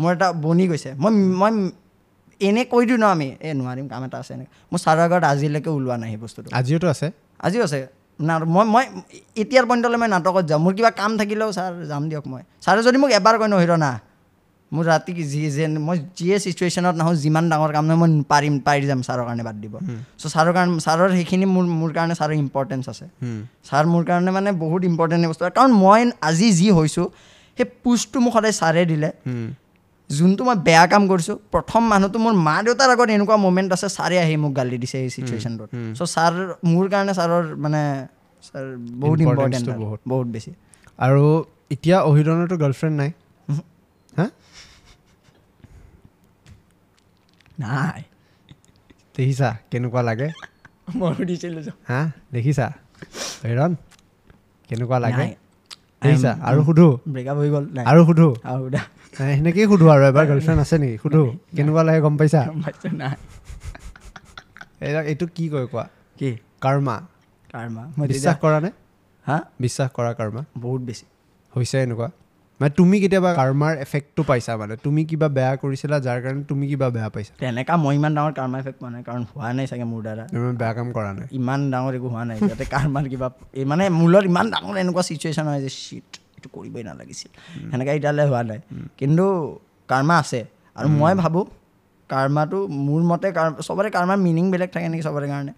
মোৰ এটা বনি গৈছে। মই মই এনেই কৈ দিওঁ ন আমি এই নোৱাৰিম কাম এটা আছে এনেকৈ। মোৰ ছাৰৰ আগত আজিলৈকে ওলোৱা নাই সেই বস্তুটো।
আজিওতো আছে?
আজিও আছে। না মই মই এতিয়াৰ পইণ্টলৈ মই নাটকত যাওঁ মোৰ কিবা কাম থাকিলেও ছাৰ যাম দিয়ক মই। ছাৰে যদি মোক এবাৰ কয় নহিৰ না মোৰ ৰাতি যি যেন মই যিয়ে চিটুৱেশ্যনত নাহোঁ যিমান ডাঙৰ কাম নহয় মই পাৰিম পাৰি যাম ছাৰৰ কাৰণে বাদ দিব। চ' ছাৰৰ কাৰণে ছাৰৰ সেইখিনি মোৰ মোৰ কাৰণে ছাৰৰ ইম্পৰ্টেঞ্চ আছে। ছাৰ মোৰ কাৰণে মানে বহুত ইম্পৰ্টেণ্ট বস্তু। কাৰণ মই আজি যি হৈছোঁ সেই পুষ্টটো মোক সদায় ছাৰে দিলে। যোনটো মই বেয়া কাম কৰিছোঁ প্ৰথম মানুহটো মোৰ মা দেউতাৰ আগত এনেকুৱা মমেণ্ট আছে ছাৰে আহি মোক গালি দিছে এই চিটুৱেশ্যনটোত চ' ছাৰ মোৰ কাৰণে ছাৰৰ মানে ছাৰ বহুত ইম্পৰ্টেণ্ট
বহুত।
বহুত বেছি।
আৰু এতিয়া অহিৰণৰতো গাৰ্লফ্ৰেণ্ড নাই? হা?
নাই।
দেখিছা কেনেকুৱা লাগে?
মই সুধিছিলোঁ
হা? দেখিছা? অহিৰণ কেনেকুৱা লাগে। দেখিছা? আৰু সুধো।
ব্ৰেকআপ হৈ গ'ল। নাই।
আৰু সুধো।
আৰু সুধা।
সেনেকেই সুধো আৰু এবাৰ গাৰ্লফ্ৰেণ্ড আছে নেকি? সুধো কেনেকুৱা লাগে গম পাইছা?
নাই।
এইটো কি কয় কোৱা?
কি?
কৰ্মা।
কাৰ্মা।
বিশ্বাস
তেতিয়া
কৰা নে?
হা?
বিশ্বাস কৰা কৰ্মা?
বহুত বেছি।
হৈছে এনেকুৱা। মানে তুমি কেতিয়াবা কৰ্মাৰ এফেক্টটো পাইছা মানে? তুমি কিবা বেয়া কৰিছিলা যাৰ কাৰণে তুমি কিবা বেয়া পাইছা?
তেনেকুৱা মই ইমান ডাঙৰ কাৰ্মা এফেক্ট পোৱা নাই কাৰণ হোৱা নাই চাগে মোৰ দ্বাৰা
তুমি বেয়া কাম কৰা নাই?
ইমান ডাঙৰ একো হোৱা নাই। যাতে কাৰ্মাৰ কিবা মানে মূলত ইমান ডাঙৰ এনেকুৱা চিটুৱেশ্যন হয় যে চিট এইটো কৰিবই নালাগিছিল। সেনেকৈ এতিয়ালৈ হোৱা নাই। কিন্তু কাৰ্মা আছে আৰু মই ভাবোঁ কাৰ্মাটো মোৰ মতে চবৰে কাৰ্মাৰ মিনিং বেলেগ থাকে নেকি চবৰে কাৰণে।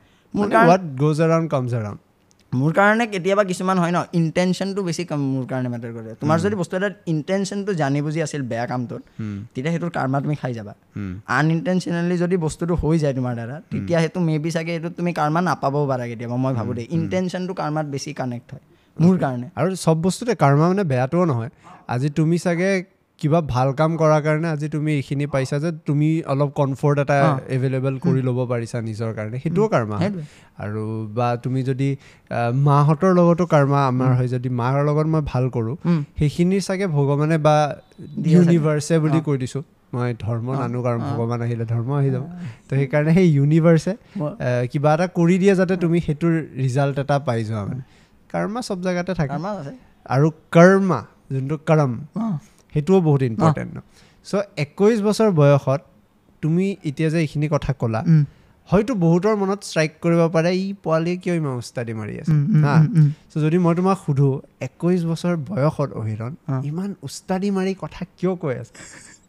মোৰ কাৰণে মোৰ কেতিয়াবা কিছুমান হয় ন ইণ্টেনশ্যনটো বেছি কাম মোৰ কাৰণে মেটাৰ কৰে। তোমাৰ যদি বস্তু এটা ইণ্টেনশ্যনটো জানি বুজি আছিল বেয়া কামটোত তেতিয়া সেইটোৰ কাৰ্মা তুমি খাই যাবা। আনইণ্টেনশ্যনেলি যদি বস্তুটো হৈ যায় তোমাৰ দ্বাৰা তেতিয়া সেইটো মে বি চাগে এইটো তুমি কাৰ্মা নাপাবও পাৰা কেতিয়াবা মই ভাবোঁ দেই। ইণ্টেনশ্যনটো কাৰ্মাত বেছি কানেক্ট হয়। মোৰ কাৰণে।
আৰু চব বস্তুতে কৰ্মা মানে বেয়াটোও নহয়। আজি তুমি চাগে কিবা ভাল কাম কৰাৰ কাৰণে আজি তুমি এইখিনি পাইছা যে তুমি অলপ কমফৰ্ট এটা। এভেইলেবল কৰি ল'ব পাৰিছা নিজৰ কাৰণে। সেইটোও কৰ্মা আৰু বা তুমি যদি মাহঁতৰ লগতো কৰ্মা আমাৰ হয় যদি মাৰ লগত মই ভাল কৰোঁ। সেইখিনি চাগে ভগৱানে বা। ইউনিভাৰ্ছে বুলি। কৈ দিছোঁ। মই ধৰ্ম নানো কাৰণ। ভগৱান আহিলে ধৰ্ম আহি যাব। তো সেইকাৰণে সেই ইউনিভাৰ্ছে আহ, কিবা এটা কৰি দিয়ে যাতে তুমি সেইটোৰ ৰিজাল্ট এটা পাই যোৱা মানে। কৰ্মা চব জেগাতে থাকে। আৰু কৰ্মা যোনটো কৰম সেইটোও বহুত ইম্পৰ্টেণ্ট ন। চ' একৈছ বছৰ বয়সত তুমি এতিয়া যে এইখিনি কথা ক'লা। হয়তো বহুতৰ মনত ষ্ট্ৰাইক কৰিব পাৰে ই পোৱালীয়ে কিয় ইমান উস্তাদি মাৰি আছে? হা। চ' যদি মই তোমাক সোধোঁ একৈছ বছৰ বয়সত অহিৰণ। ইমান উস্তাদি মাৰি কথা কিয় কৈ আছে?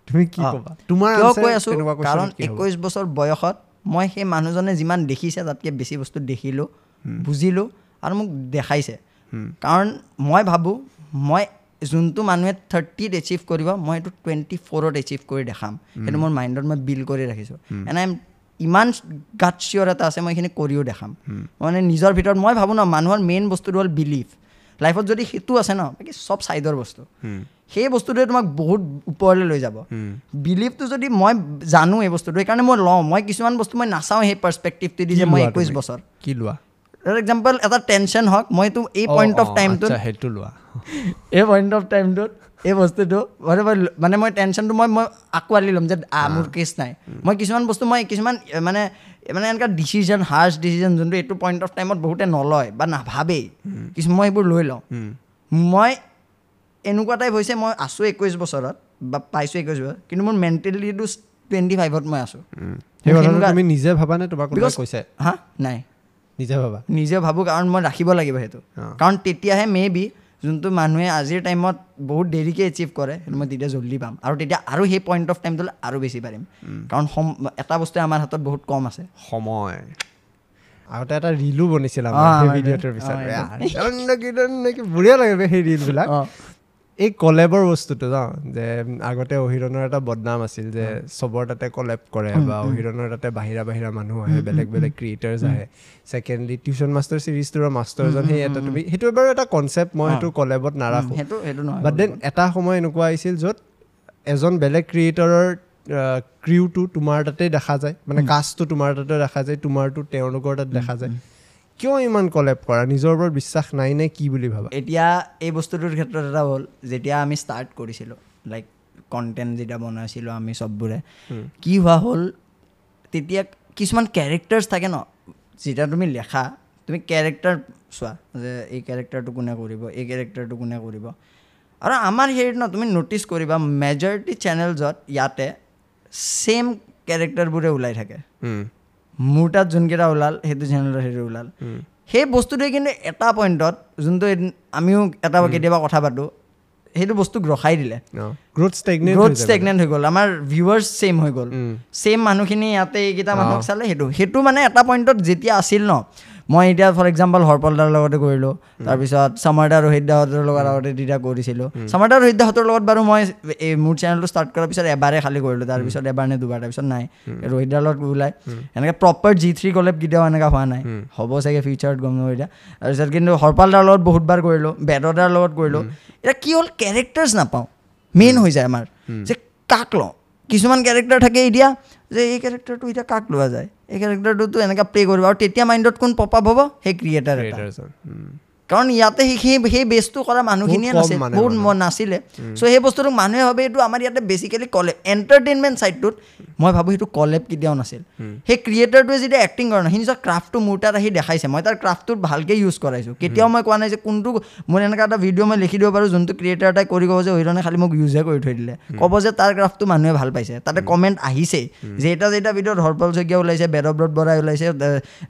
তুমি কি। ক'বা? তোমাৰ
কিয় কৈ আছোঁ? কাৰণ? একৈছ বছৰ বয়সত মই সেই মানুহজনে যিমান দেখিছে তাতকৈ বেছি বস্তু দেখিলোঁ বুজিলোঁ আৰু মোক দেখাইছে। কাৰণ মই ভাবোঁ মই যোনটো মানুহে থাৰ্টিত এচিভ কৰিব মই সেইটো টুৱেণ্টি ফ'ৰত এচিভ কৰি দেখাম। সেইটো মোৰ মাইণ্ডত মই বিল কৰি ৰাখিছোঁ। এণ্ড আই এম ইমান গাত চিয়ৰ এটা আছে মই এইখিনি কৰিও দেখাম। মানে নিজৰ ভিতৰত মই ভাবোঁ ন মানুহৰ মেইন বস্তুটো হ'ল বিলিভ লাইফত যদি সেইটো আছে ন বাকী চব ছাইডৰ বস্তু। সেই বস্তুটোৱে তোমাক বহুত ওপৰলৈ লৈ যাব। বিলিভটো যদি মই জানো এই বস্তুটো সেইকাৰণে মই লওঁ মই কিছুমান বস্তু মই নাচাওঁ সেই পাৰ্চপেক্টিভটো দি যে মই একৈছ? বছৰ।
কি লোৱা?
ফৰ এক্সাম্পল এটা টেনশ্যন হওক মইতো এই পইণ্ট অফ টাইমটোত
আচ্ছা, সেইটো লোৱা।
এই পইণ্ট অফ টাইমটোত এই বস্তুটো মানে মই মানে মই টেনশ্যনটো মই মই আঁকোৱালি ল'ম যে মোৰ কেছ নাই। মই কিছুমান বস্তু মই কিছুমান মানে মানে এনেকুৱা ডিচিজন হাৰ্ছ ডিচিজন যোনটো এইটো পইণ্ট অফ টাইমত বহুতে নলয় বা নাভাবেই। কিছু মই সেইবোৰ লৈ লওঁ। মই এনেকুৱা টাইপ হৈছে মই আছোঁ একৈছ বছৰত বা পাইছোঁ একৈছ বছৰত কিন্তু মোৰ মেণ্টেলিটিটো টুৱেণ্টি ফাইভত মই আছোঁ
নিজে ভাবানে? তোমাক কৈছে।
হা? নাই।
নিজে ভাবা।
নিজে ভাবোঁ কাৰণ মই ৰাখিব লাগিব সেইটো। কাৰণ তেতিয়াহে মে বি যোনটো মানুহে আজিৰ টাইমত বহুত দেৰিকৈ এচিভ কৰে সেইটো মই তেতিয়া জল্দি পাম। আৰু তেতিয়া আৰু সেই পইণ্ট অফ টাইমটোলৈ আৰু বেছি পাৰিম। কাৰণ সম এটা বস্তুৱে আমাৰ হাতত বহুত কম আছে।
সময়। আগতে এটা ৰিলো বনিছিল আমাৰ ভিডিঅ'টোৰ পিছত। বঢ়িয়া লাগে সেই ৰিলবিলাক এই কলেবৰ বস্তুটো ন যে আগতে অহিৰণৰ এটা বদনাম আছিল যে চবৰ তাতে কলেব কৰে বা অহিৰণৰ তাতে বাহিৰা বাহিৰা মানুহ আহে বেলেগ বেলেগ ক্ৰিয়েটাৰ্ছ আহে। ছেকেণ্ডলি টিউশ্যন মাষ্টাৰ চিৰিজটোৰ মাষ্টাৰজন সেই এটা তুমি সেইটো বাৰু এটা কনচেপ্ট মই সেইটো কলেবত নাৰাখোঁ। বাট দেন এটা সময় এনেকুৱা আহিছিল য'ত এজন বেলেগ ক্ৰিয়েটৰৰ ক্ৰিউটো তোমাৰ তাতে দেখা যায় মানে কাষ্টটো তোমাৰ তাতে দেখা যায় তোমাৰটো তেওঁলোকৰ তাত দেখা যায়। কিয় ইমান কলেব কৰা? নিজৰ ওপৰত বিশ্বাস নাই নে কি বুলি ভাবা?
এতিয়া এই বস্তুটোৰ ক্ষেত্ৰত এটা হ'ল যেতিয়া আমি ষ্টাৰ্ট কৰিছিলোঁ লাইক কণ্টেণ্ট যেতিয়া বনাইছিলোঁ আমি চববোৰে কি হোৱা হ'ল তেতিয়া কিছুমান কেৰেক্টাৰ্ছ থাকে ন? যেতিয়া তুমি লেখা তুমি কেৰেক্টাৰ চোৱা যে এই কেৰেক্টাৰটো কোনে কৰিব এই কেৰেক্টাৰটো কোনে কৰিব। আৰু আমাৰ হেৰিত ন তুমি ন'টিছ কৰিবা মেজৰিটি চেনেলছত ইয়াতে ছেইম কেৰেক্টাৰবোৰে ওলাই থাকে। মোৰ তাত যোনকেইটা ওলাল সেইটো চেনেলত সেইটো ওলাল। সেই বস্তুটোৱে কিন্তু এটা পইণ্টত যোনটো আমিও এটা কেতিয়াবা কথা পাতোঁ সেইটো বস্তুক ৰখাই দিলে।
গ্ৰোথ
ষ্টেগনেণ্ট হৈ গ'ল। আমাৰ ভিউৱাৰ্ছ ছেইম হৈ গ'ল। ছেইম মানুহখিনি ইয়াতে এইকেইটা মানুহক চালে সেইটো। সেইটো মানে এটা পইণ্টত যেতিয়া আছিল ন মই এতিয়া ফৰ এক্সাম্পল হৰপলদাৰ লগতে কৰিলোঁ। তাৰপিছত সমৰ্দা ৰোহিত দাহঁতৰ লগত আগতে তেতিয়া কৰিছিলোঁ। সমৰ্দা ৰোহিত দাহঁতৰ লগত বাৰু মই এই মোৰ চেনেলটো ষ্টাৰ্ট কৰাৰ পিছত এবাৰে খালী কৰিলোঁ তাৰপিছত এবাৰ নে দুবাৰ তাৰপিছত নাই। ৰোহিত দাৰ লগত ওলাই। এনেকৈ প্ৰপাৰ জি থ্ৰী কলেপ কেতিয়াও এনেকুৱা হোৱা নাই। হ'ব চাগে ফিউচাৰত গম নাপাওঁ এতিয়া। তাৰপিছত কিন্তু হৰপাল দাৰ লগত বহুতবাৰ কৰিলোঁ বেদদাৰ লগত কৰিলোঁ। এতিয়া কি হ'ল কেৰেক্টাৰ্ছ নাপাওঁ। মেইন হৈ যায় আমাৰ। যে কাক লওঁ? কিছুমান কেৰেক্টাৰ থাকে এতিয়া যে এই কেৰেক্টাৰটো এতিয়া কাক লোৱা যায়? এই কেৰেক্টাৰটোতো এনেকৈ প্লে কৰিব। আৰু তেতিয়া মাইণ্ডত কোন পপ আপ হ'ব? সেই ক্ৰিয়েটাৰ কাৰণ ইয়াতে সেই সেই বেছটো কৰা মানুহখিনিয়ে নাছিল বহুত। মন। নাছিলে। চ' সেই বস্তুটোক মানুহে ভাবে এইটো আমাৰ ইয়াতে বেচিকেলি কলেপ এণ্টাৰটেইনমেণ্ট ছাইডটোত মই ভাবোঁ সেইটো কলেপ কেতিয়াও নাছিল। সেই ক্ৰিয়েটাৰটোৱে যেতিয়া এক্টিং কৰে ন সি নিজৰ ক্ৰাফ্টটো মোৰ তাত আহি দেখাইছে। মই তাৰ ক্ৰাফ্টটোত ভালকৈ ইউজ কৰাইছোঁ। কেতিয়াও মই কোৱা নাই যে কোনটো মোৰ এনেকুৱা এটা ভিডিঅ' মই লিখি দিব পাৰোঁ যোনটো ক্ৰিয়েটাৰ এটাই কৰি ক'ব যে অহিৰণে খালি মোক ইউজহে কৰি থৈ দিলে। ক'ব যে তাৰ ক্ৰাফ্টটো মানুহে ভাল পাইছে। তাতে কমেণ্ট আহিছেই। যে এটা ভিডিঅ'ত হৰপল শইকীয়া ওলাইছে বেদব্ৰত বৰাই ওলাইছে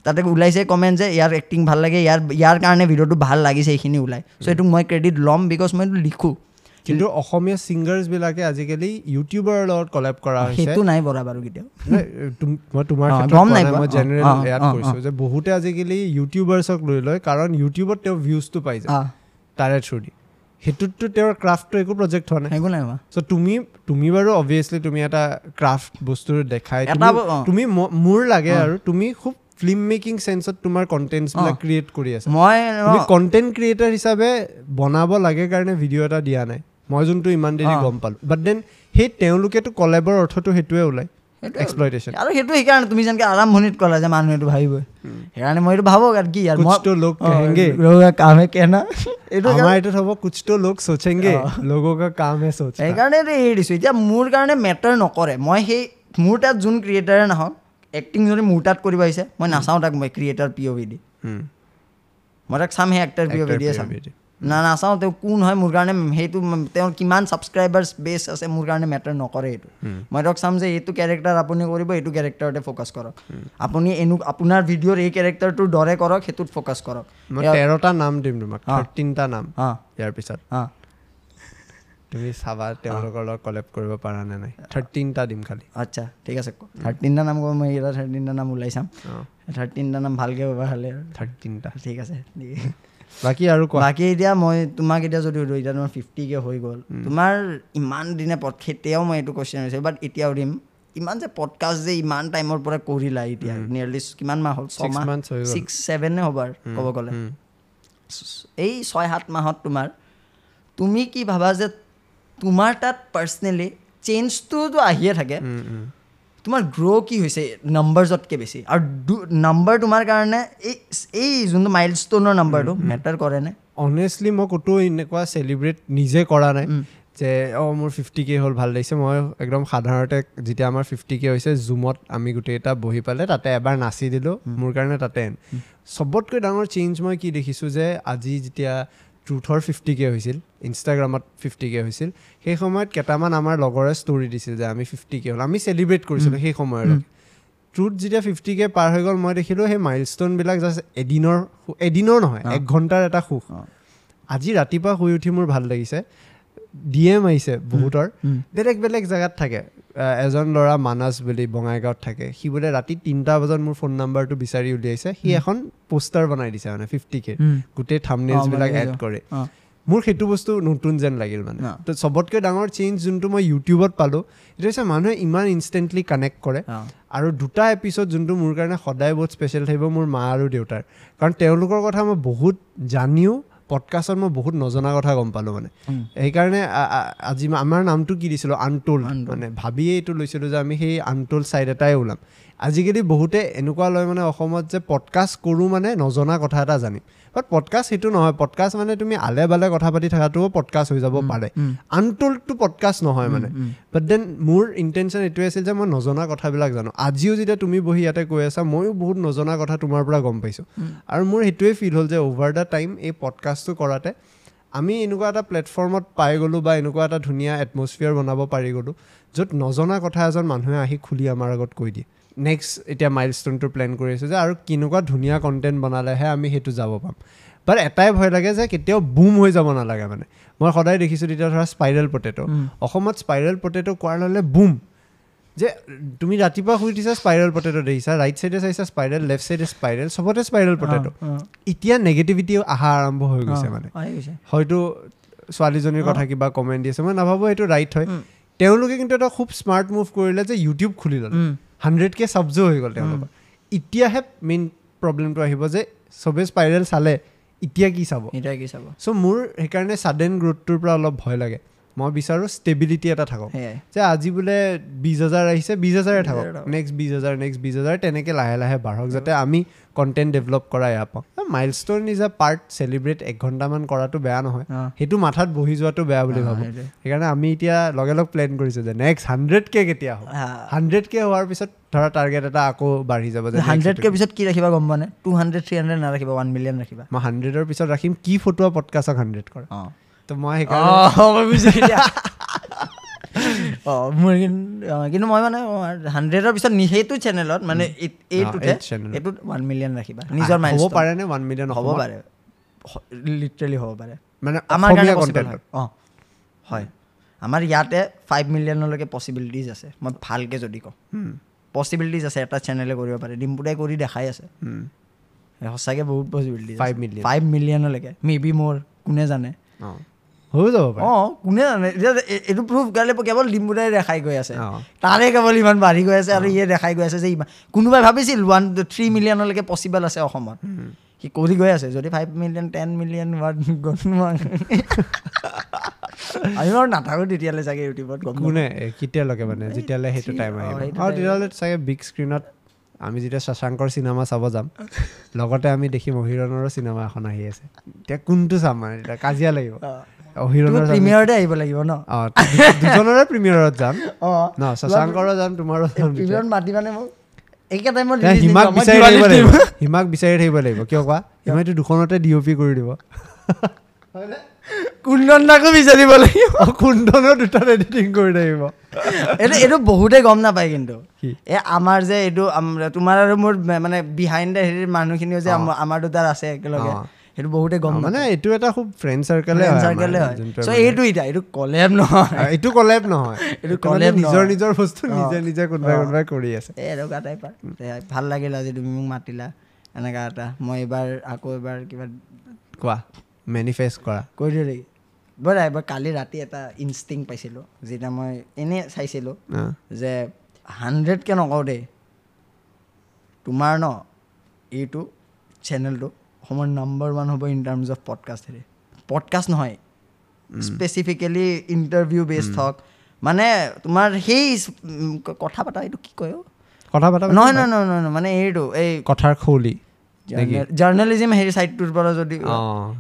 তাতে ওলাইছে কমেণ্ট যে ইয়াৰ এক্টিং ভাল লাগে ইয়াৰ ইয়াৰ কাৰণে ভিডিঅ'টো ভাল লাগিছে এইখিনি ওলাই। চ' এইটোক মই ক্ৰেডিট ল'ম বিকজ মই এইটো লিখোঁ।
কিন্তু অসমীয়া ছিংগাৰ্ছ বিলাকে আজিকালি ইউটিউবাৰৰ লগত কলেব কৰা হৈছে।
সেইটো নাই বৰা বাৰু কেতিয়াও।
মই তোমাৰ
গম নাই।
মই জেনেৰেল ইয়াত কৈছোঁ যে বহুতে আজিকালি ইউটিউবাৰ্ছক লৈ লয় কাৰণ ইউটিউবত তেওঁ ভিউজটো পাই যায়। তাৰে থ্ৰু দি। সেইটোততো তেওঁৰ ক্ৰাফ্টটো একো প্ৰজেক্ট হোৱা নাই।
একো নাই
চ' তুমি তুমি বাৰু অভিয়াছলি তুমি এটা ক্ৰাফ্ট বস্তু দেখাই তুমি- মোৰ লাগে আৰু তুমি খুব ফিল্ম মেকিং চেঞ্চত তোমাৰ
কণ্টেণ্টবিলাক
ক্ৰিয়েট কৰি আছে।
মই
কণ্টেণ্ট ক্ৰিয়েটাৰ হিচাপে বনাব লাগে কাৰণে ভিডিঅ' এটা দিয়া নাই। মই যোনটো ইমান দেৰি গম পালোঁ। বাট দেন সেই তেওঁলোকেতো কলেবৰ অৰ্থটো সেইটোৱে ওলায়।
আৰু সেইটো সেইকাৰণে তুমি যেনেকৈ আৰম্ভণিত ক'লা যে মানুহে এইটো ভাবিবই সেইকাৰণে মই এইটো ভাবক আৰু কি আৰু
মস্ত লোক কেহেংগে।
কামে কেনা। এইটো
আমাৰ এইটো হ'ব কুচটো লোক সোচেংগে। লোকক কামে সোচ।
সেইকাৰণে এইটো এৰি দিছো। এতিয়া মোৰ কাৰণে মেটাৰ নকৰে। মই সেই মোৰ তাত যোন ক্ৰিয়েটাৰে নাহক এক্টিং যদি মোৰ তাত কৰিব আহিছে মই নাচাওঁ তাক মই ক্ৰিয়েটাৰ পি অ' ভি দি মই তাক চাম সেই এক্টাৰ পি অ' ভি দিয়ে চাম। না নাচাওঁ তেওঁ কোন হয় মোৰ কাৰণে সেইটো তেওঁৰ কিমান ছাবস্ক্ৰাইবাৰ্ছ বেছ আছে মোৰ কাৰণে মেটাৰ নকৰে এইটো মই তেওঁক চাম যে এইটো কেৰেক্টাৰ আপুনি কৰিব এইটো কেৰেক্টাৰতে ফ'কাছ কৰক। আপুনি এনে আপোনাৰ ভিডিঅ'ৰ এই কেৰেক্টাৰটোৰ দৰে কৰক সেইটোত ফ'কাছ কৰক।
তেৰটা নাম দিম তোমাক। থাৰ্টিনটা নাম ইয়াৰ পিছত। তুমি চাবা তেওঁলোকৰ লগত কলেব কৰিব পাৰা নে নাই। থাৰ্টিনটা দিম খালি।
আচ্ছা ঠিক আছে। থাৰ্টিনটা নাম ক'ব মই এইকেইটা থাৰ্টিনটা নাম ওলাই চাম। থাৰ্টিনটা নাম ভালকৈ খালে। আৰু
থাৰ্টিনটা
ঠিক আছে
বাকী আৰু
বাকী এতিয়া মই তোমাক এতিয়া যদি সুধোঁ এতিয়া তোমাৰ ফিফটিকে হৈ গ'ল। তোমাৰ ইমান দিনে পদ তেতিয়াও মই এইটো কুৱেশ্যন হৈছে বাট এতিয়া সুধিম ইমান যে পডকাষ্ট যে ইমান টাইমৰ পৰা কৰিলা এতিয়া নিয়াৰলি কিমান মাহ হ'ল? ছমাহ। ছিক্স ছেভেনে হ'ব আৰু ক'ব গ'লে। এই ছয় সাত মাহত তোমাৰ তুমি কি ভাবা যে তোমাৰ তাত পাৰ্চনেলি চেঞ্জটোতো আহিয়ে থাকে। তোমাৰ গ্ৰ' কি হৈছে নাম্বাৰজতকৈ বেছি। আৰু নাম্বাৰ তোমাৰ কাৰণে এই এই যোনটো মাইল ষ্ট'নৰ নাম্বাৰটো মেটাৰ কৰেনে
অনেষ্টলি মই ক'তো এনেকুৱা চেলিব্ৰেট নিজে কৰা নাই। যে অঁ মোৰ ফিফটি কে হ'ল ভাল লাগিছে। মই একদম সাধাৰণতে যেতিয়া আমাৰ ফিফটি কে হৈছে জুমত আমি গোটেইকেইটা বহি পালে তাতে এবাৰ নাচি দিলোঁ মোৰ কাৰণে তাতে। চবতকৈ ডাঙৰ চেঞ্জ মই কি দেখিছোঁ যে আজি যেতিয়া ট্ৰুথৰ ফিফটি কে হৈছিল ইনষ্টাগ্ৰামত ফিফটি কে হৈছিল সেই সময়ত কেইটামান আমাৰ লগৰে ষ্টৰি দিছিল যে আমি ফিফটি কে হ'ল আমি চেলিব্ৰেট কৰিছিলোঁ সেই সময়লৈকে ট্ৰুথ যেতিয়া ফিফটি কে পাৰ হৈ গ'ল মই দেখিলোঁ সেই মাইলষ্ট'নবিলাক জাষ্ট এদিনৰ এদিনৰ নহয়। এক ঘণ্টাৰ এটা সুখ। আজি ৰাতিপুৱা শুই উঠি মোৰ ভাল লাগিছে ডি এম আহিছে বহুতৰ। বেলেগ বেলেগ জেগাত থাকে এজন ল'ৰা মানাছ বুলি বঙাইগাঁৱত থাকে সি বোলে ৰাতি তিনিটা বজাত মোৰ ফোন নাম্বাৰটো বিচাৰি উলিয়াইছে সি এখন পোষ্টাৰ বনাই দিছে মানে ফিফটি কে। গোটেই থামনেলছবিলাক এড। কৰে। মোৰ সেইটো বস্তু নতুন যেন লাগিল মানে। তো চবতকৈ ডাঙৰ চেঞ্জ যোনটো মই ইউটিউবত পালোঁ সেইটো হৈছে মানুহে ইমান ইনষ্টেণ্টলি কানেক্ট কৰে। আৰু দুটা এপিছড যোনটো মোৰ কাৰণে সদায় বহুত স্পেচিয়েল থাকিব মোৰ মা আৰু দেউতাৰ কাৰণ তেওঁলোকৰ কথা মই বহুত জানিও পডকাষ্টত মই বহুত নজনা কথা গম পালোঁ মানে। সেইকাৰণে আজি আমাৰ নামটো কি দিছিলোঁ? আনটোল। মানে ভাবিয়ে এইটো লৈছিলোঁ যে আমি সেই আনটোল ছাইড এটাই ওলাম। আজিকালি বহুতে এনেকুৱা লয় মানে অসমত যে পডকাষ্ট কৰোঁ মানে নজনা কথা এটা জানিম। বাট পডকাষ্ট সেইটো নহয়। পডকাষ্ট মানে তুমি আলে বালে কথা পাতি থকাটোও পডকাষ্ট হৈ যাব পাৰে। আনটোলটো পডকাষ্ট নহয় মানে। বাট দেন মোৰ ইণ্টেনশ্যন এইটোৱে আছিল যে মই নজনা কথাবিলাক জানো। আজিও যেতিয়া তুমি বহি ইয়াতে কৈ আছা ময়ো বহুত নজনা কথা তোমাৰ পৰা গম পাইছোঁ। আৰু মোৰ সেইটোৱে ফিল হ'ল যে অভাৰ দ্য টাইম এই পডকাষ্টটো কৰাতে আমি এনেকুৱা এটা প্লেটফৰ্মত পাই গ'লোঁ বা এনেকুৱা এটা ধুনীয়া এটমছফিয়াৰ বনাব পাৰি গ'লোঁ য'ত নজনা কথা এজন মানুহে আহি খুলি আমাৰ আগত কৈ দিয়ে। নেক্সট এতিয়া মাইল ষ্ট'নটো প্লেন কৰি আছোঁ যে আৰু কেনেকুৱা ধুনীয়া কণ্টেণ্ট বনালেহে আমি সেইটো যাব পাম বাট এটাই ভয় লাগে যে কেতিয়াও বুম হৈ যাব নালাগে মানে মই সদায় দেখিছোঁ তেতিয়া ধৰা স্পাইৰেল পটেটো। অসমত স্পাইৰেল পটেটো কোৱাৰ ল'লে বুম যে তুমি ৰাতিপুৱা শুই উঠিছা স্পাইৰেল পটেটো দেখিছা ৰাইট চাইডে চাইছা স্পাইৰেল লেফ্ট চাইডে স্পাইৰেল চবতে স্পাইৰেল পটেটো। এতিয়া নেগেটিভিটি অহা আৰম্ভ হৈ গৈছে মানে। হয়তো ছোৱালীজনীৰ। কথা কিবা কমেণ্ট দি আছে মই নাভাবোঁ সেইটো ৰাইট হয়। তেওঁলোকে কিন্তু এটা খুব স্মাৰ্ট মুভ কৰিলে যে ইউটিউব খুলি ল'লে। হাণ্ড্ৰেড কে ছাবজো হৈ গ'ল তেওঁলোকৰ এতিয়াহে মেইন প্ৰব্লেমটো আহিব যে চবেই স্পাইৰেল চালে এতিয়া কি চাব?
এতিয়া কি চাব?
চ' মোৰ সেইকাৰণে ছাডেন গ্ৰ'থটোৰ পৰা অলপ ভয় লাগে। মই বিচাৰোঁ ষ্টেবিলিটি এটা থাকক। যে আজি বোলে বিছ হাজাৰ আহিছে বিছ হাজাৰে
20,000
থাকক। নেক্সট বিছ হাজাৰ নেক্সট বিছ হাজাৰ তেনেকৈ লাহে লাহে বাঢ়ক যাতে আমি কণ্টেণ্ট ডেভেলপ কৰা এয়া পাওঁ milestone is a part celebrate এক ঘণ্টামান কৰাটো বেয়া নহয়। সেইটো মাথাত বহি যোৱাটো বেয়া বুলি ভাবোঁ। সেইকাৰণে আমি এতিয়া লগে লগ প্লেন কৰিছোঁ যে নেক্সট হাণ্ড্ৰেড কে কেতিয়া হ'ব। হাণ্ড্ৰেড কে হোৱাৰ পিছত ধৰা টাৰ্গেট এটা আকৌ বাঢ়ি যাব যে
হাণ্ড্ৰেডকৈ পিছত কি ৰাখিবা গম পোৱা নে? টু হাণ্ড্ৰেড থ্ৰী হাণ্ড্ৰেড নাৰাখিবা ওৱান মিলিয়ন ৰাখিবা।
মই হাণ্ড্ৰেডৰ পিছত ৰাখিম কি ফটোৱা পডকাষ্টক হাণ্ড্ৰেড কৰা। তো মই সেইকাৰণে
অঁ মোৰ কিন্তু অঁ, কিন্তু মই মানে হাণ্ড্ৰেডৰ পিছত নি- সেইটো চেনেলত মানে এই- এইটোতে
এইটো channel ত।
এইটোত ওৱান মিলিয়ন ৰাখিবা নিজৰ
হ'ব
মাইল
পাৰেনে ওৱান মিলিয়ন
হ'ব পাৰে লিটাৰেলি হ'ব পাৰে
মানে
আমাৰ কাৰণে
অসমীয়া
পচিবল
কণ্টেণ্ট
হয় অঁ হয়। আমাৰ ইয়াতে ফাইভ মিলিয়নলৈকে পচিবিলিটিজ আছে। মই ভালকৈ যদি কওঁ। পচিবিলিটিজ আছে এটা চেনেলে কৰিব পাৰে। ডিম্পুদাই কৰি দেখাই আছে। সঁচাকৈ বহুত পচিবিলিটিজ
Five million.
ফাইভ মিলিয়নলৈকে মে বি মোৰ কোনে জানে।
হৈ যাব পাৰে।
অঁ কোনে জানে? এতিয়া এইটো প্ৰুফ কাৰণে কেৱল ডিম্পুদাই দেখাই গৈ আছে। তাৰে কেৱল ইমান বাঢ়ি গৈ আছে আৰু ইয়ে দেখাই গৈ আছে যে ইমান কোনোবাই ভাবিছিল ওৱান থ্ৰী মিলিয়নলৈকে পচিবল আছে অসমত। সি কৰি গৈ আছে। যদি ফাইভ মিলিয়ন টেন মিলিয়ন আমি বাৰু নাথাকোঁ তেতিয়ালৈ চাগে ইউটিউবত
কোনে? কেতিয়ালৈকে মানে? যেতিয়ালৈ সেইটো টাইম আহিব।
সেইটো
আৰু তেতিয়াহ'লে চাগে বিগ স্ক্ৰীণত আমি যেতিয়া শশাংকৰ চিনেমা চাব যাম লগতে আমি দেখিম অহিৰণৰো চিনেমা এখন আহি আছে। এতিয়া কোনটো চাম মানে এতিয়া কাজিয়া লাগিব। অহিৰণৰ চাম-
প্ৰিমিয়াৰতে আহিব লাগিব ন?
অঁ দু- দুজনৰে প্ৰিমিয়াৰত যাম।
অঁ
ন শশাংকৰো যাম তোমাৰো যাম তেতিয়া।
প্ৰিমিয়াৰত মাতি মানে মোক? একে টাইমত
এতিয়া হিমাক বিচাৰি থাকিব লাগিব। হিমাক বিচাৰি থাকিব লাগিব। কিয় কোৱা? হিমাইটো দুখনতে ডি অ' পি কৰি দিব।
কুন্দনাকো বিচাৰিব লাগিব।
অঁ, কুন্দনৰ দুটাত এডিটিং কৰি থাকিব।
এইটো এইটো বহুতে গম নাপায় কিন্তু? এই আমাৰ যে এইটো তোমাৰ আৰু মোৰ মানে বিহাইণ্ড দ্য হেৰিৰ মানুহখিনিও যে আমাৰ- দুটাৰ আছে একেলগে। সেইটো বহুতে গম
মানে এইটো এটা খুব ফ্ৰেণ্ড চাৰ্কেলে
চাৰ্কেলে হয় চ' এইটো এতিয়া এইটো কলেব নহয়।
এইটো কলেব নহয়।
এইটো collab
নিজৰ। নিজৰ বস্তু। নিজে নিজে কোনোবাই। কোনোবাই কৰি আছে।
এই এনেকুৱা টাইপৰ ভাল লাগিল আজি তুমি মোক মাতিলা। এনেকুৱা এটা। মই এইবাৰ আকৌ এবাৰ কিবা
কোৱা মেনিফেষ্ট কৰা।
কৈ দিওঁ নেকি ব'লা এবাৰ কালি ৰাতি এটা ইনষ্টিং পাইছিলোঁ। যেতিয়া মই এনেই চাইছিলোঁ। যে হাণ্ড্ৰেডকৈ নকওঁ দেই। তোমাৰ ন এইটো চেনেলটো অসমৰ নাম্বাৰ ওৱান হ'ব ইন টাৰ্মছ অফ পডকাষ্ট হেৰি। পডকাষ্ট নহয়। স্পেচিফিকেলি ইণ্টাৰভিউ বেছড হওক। মানে তোমাৰ সেই কথা পতা এইটো কি কয়?
কথা পতা
নহয় নহয় নহয় নহয় মানে এইটো এই
কথাৰ খৌলি
জাৰ্ণেলিজিম সেই ছাইডটোৰ পৰা যদি।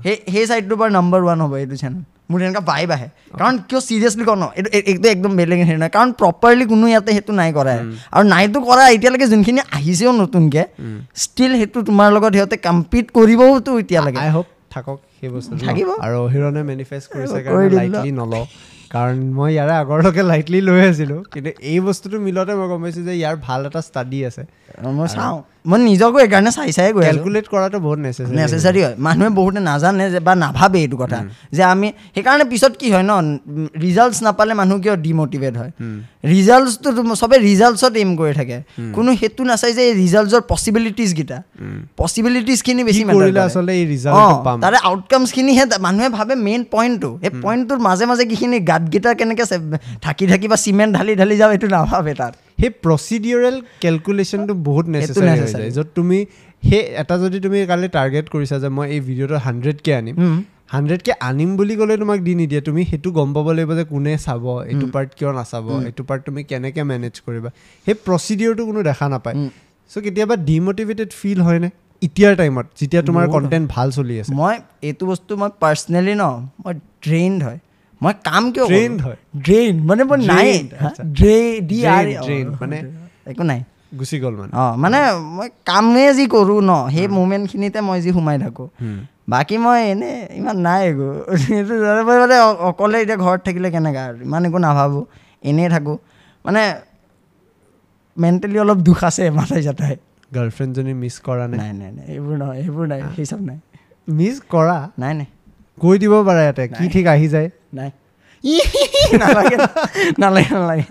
সেই সেই ছাইডটোৰ পৰা নাম্বাৰ ওৱান হ'ব এইটো চেনেল মোৰ এনেকুৱা ভাইব আহে। কাৰণ কিয় চিৰিয়াছলি কওঁ ন এইটো এই- এইটো একদম বেলেগ হেৰি নহয়। কাৰণ প্ৰপাৰলি কোনো ইয়াতে সেইটো নাই কৰা। আৰু নাইতো কৰা এতিয়ালৈকে যোনখিনি আহিছেও নতুনকৈ ষ্টিল সেইটো তোমাৰ লগত সিহঁতে কম্পিট কৰিবওতো এতিয়ালৈকে।
আই হোপ থাকক সেই বস্তুটো। ন।
থাকিব।
আৰু অহিৰণে মেনিফেষ্ট কৰিছে কাৰণে। লাইটলি নলওঁ। কাৰণ মই ইয়াৰে আগৰলৈকে লাইটলি লৈ আছিলোঁ। কিন্তু এই বস্তুটো মিলতে মই গম পাইছোঁ যে ইয়াৰ ভাল এটা ষ্টাডি আছে।
মই চাওঁ। মই নিজকো সেইকাৰণে চাই চাই গৈ
কেলকুলেট কৰাটো বহুত নেচেচাৰী
নেচেচাৰী হয়। মানুহে বহুতে নাজানে যে বা নাভাবে এইটো কথা। যে আমি সেইকাৰণে পিছত কি হয় ন ৰিজাল্টছ নাপালে মানুহ কিয় ডিমটিভেট হয়? ৰিজাল্টছটো চবে ৰিজাল্টছত এইম কৰি থাকে। কোনো সেইটো নাচায় যে এই ৰিজাল্টছৰ পচিবিলিটিছকেইটা পচিবিলিটিছখিনি বেছি তাৰে আউটকামছখিনিহে মানুহে ভাবে মেইন পইণ্টটো সেই পইণ্টটোৰ মাজে মাজে কিখিনি গাঁতকেইটা কেনেকৈ ঢাকি ঢাকি বা চিমেণ্ট ঢালি ঢালি যাওঁ এইটো নাভাবে তাত।
সেই প্ৰচিডিউৰেল কেলকুলেশ্যনটো বহুত নেচেচাৰী হৈ। যায়। য'ত তুমি সেই এটা যদি তুমি কালি টাৰ্গেট কৰিছা যে মই এই ভিডিঅ'টো হাণ্ড্ৰেড কে আনিম হাণ্ড্ৰেড কে আনিম বুলি ক'লে তোমাক দি নিদিয়ে। তুমি সেইটো গম পাব লাগিব যে কোনে চাব এইটো পাৰ্ট কিয় নাচাব এইটো পাৰ্ট তুমি কেনেকৈ মেনেজ কৰিবা। সেই প্ৰচিডিউৰটো কোনো দেখা নাপায়। চ' কেতিয়াবা ডিমটিভেটেড ফিল হয়নে? এতিয়াৰ টাইমত যেতিয়া তোমাৰ কণ্টেণ্ট ভাল চলি আছে।
মই এইটো বস্তু মই পাৰ্চনেলি ন মই ড্ৰেইনড হয়। মই কাম কিয়
Drained হয়?
ড্ৰেইন মানে মই নাই। ড্ৰে ডি আৰ
drained, মানে
একো নাই।
গুচি গ'ল মানে।
অঁ মানে মই কামেই যি কৰোঁ ন সেই মুমেণ্টখিনিতে মই যি সোমাই থাকোঁ। বাকী মই এনেই ইমান নাই একো। মানে অকলে এতিয়া ঘৰত থাকিলে কেনেকৈ আৰু? ইমান একো নাভাবোঁ। এনেই থাকোঁ। মানে মেণ্টেলি অলপ দুখ আছে মাথাই চাথাই।
গাৰ্লফ্ৰেণ্ডজনী মিছ কৰা নাই
নাই নাই নাই। এইবোৰ নহয় এইবোৰ নাই। সেই চব নাই।
মিছ কৰা?
নাই নাই।
কৈ দিব পাৰা ইয়াতে কি ঠিক আহি যায়?
নাই। নালাগে। নালাগে নালাগে।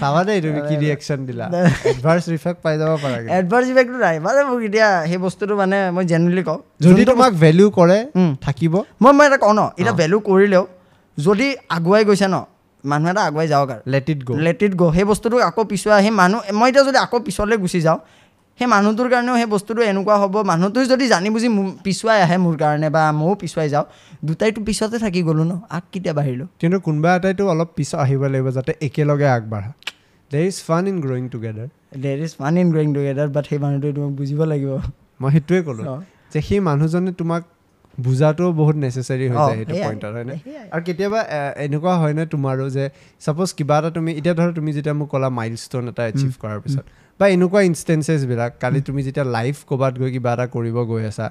চাবা দেই তুমি কি ৰিয়েকশ্যন দিলা। এডভাৰ্চ ৰিফেক্ট পাই যাব পাৰা।
এডভাৰ্চ ইফেক্টটো নাই। মানে মোক এতিয়া সেই বস্তুটো মানে মই জেনেৰেলি কওঁ
যদি তোমাক ভেলিউ কৰে। থাকিব।
মই মই এটা কওঁ ন এতিয়া ভেলু কৰিলেও যদি আগুৱাই গৈছে ন মানুহ এটা আগুৱাই যাওক আৰু।
Let it go'
let it go' সেই বস্তুটো আকৌ পিছুৱাই সেই মানুহ মই এতিয়া যদি আকৌ পিছলৈ গুচি যাওঁ সেই মানুহটোৰ কাৰণেও সেই বস্তুটো এনেকুৱা হ'ব। মানুহটোৱে যদি জানি বুজি পিছুৱাই আহে মোৰ কাৰণে বা ময়ো পিছুৱাই যাওঁ দুটাইটো পিছতে থাকি গ'লোঁ ন আগ কেতিয়া বাঢ়িলোঁ?
কিন্তু কোনোবা এটাইতো অলপ পিছত আহিব লাগিব যাতে একেলগে আগবাঢ়া। There is fun in growing together
there is fun in growing together but সেই মানুহটোৱে তোমাক বুজিব লাগিব।
মই সেইটোৱে ক'লোঁ। যে সেই মানুহজনে তোমাক বুজাটোও বহুত নেচেচাৰী হৈ যায় সেইটো পইণ্টত হয়নে। আৰু কেতিয়াবা এনেকুৱা হয়নে তোমাৰো যে ছাপ'জ কিবা এটা তুমি এতিয়া ধৰা তুমি যেতিয়া মোক ক'লা মাইল ষ্ট'ন এটা এচিভ কৰাৰ পিছত বা এনেকুৱা ইনষ্টেঞ্চেছবিলাক কালি তুমি যেতিয়া লাইভ ক'ৰবাত গৈ কিবা এটা কৰিব গৈ আছা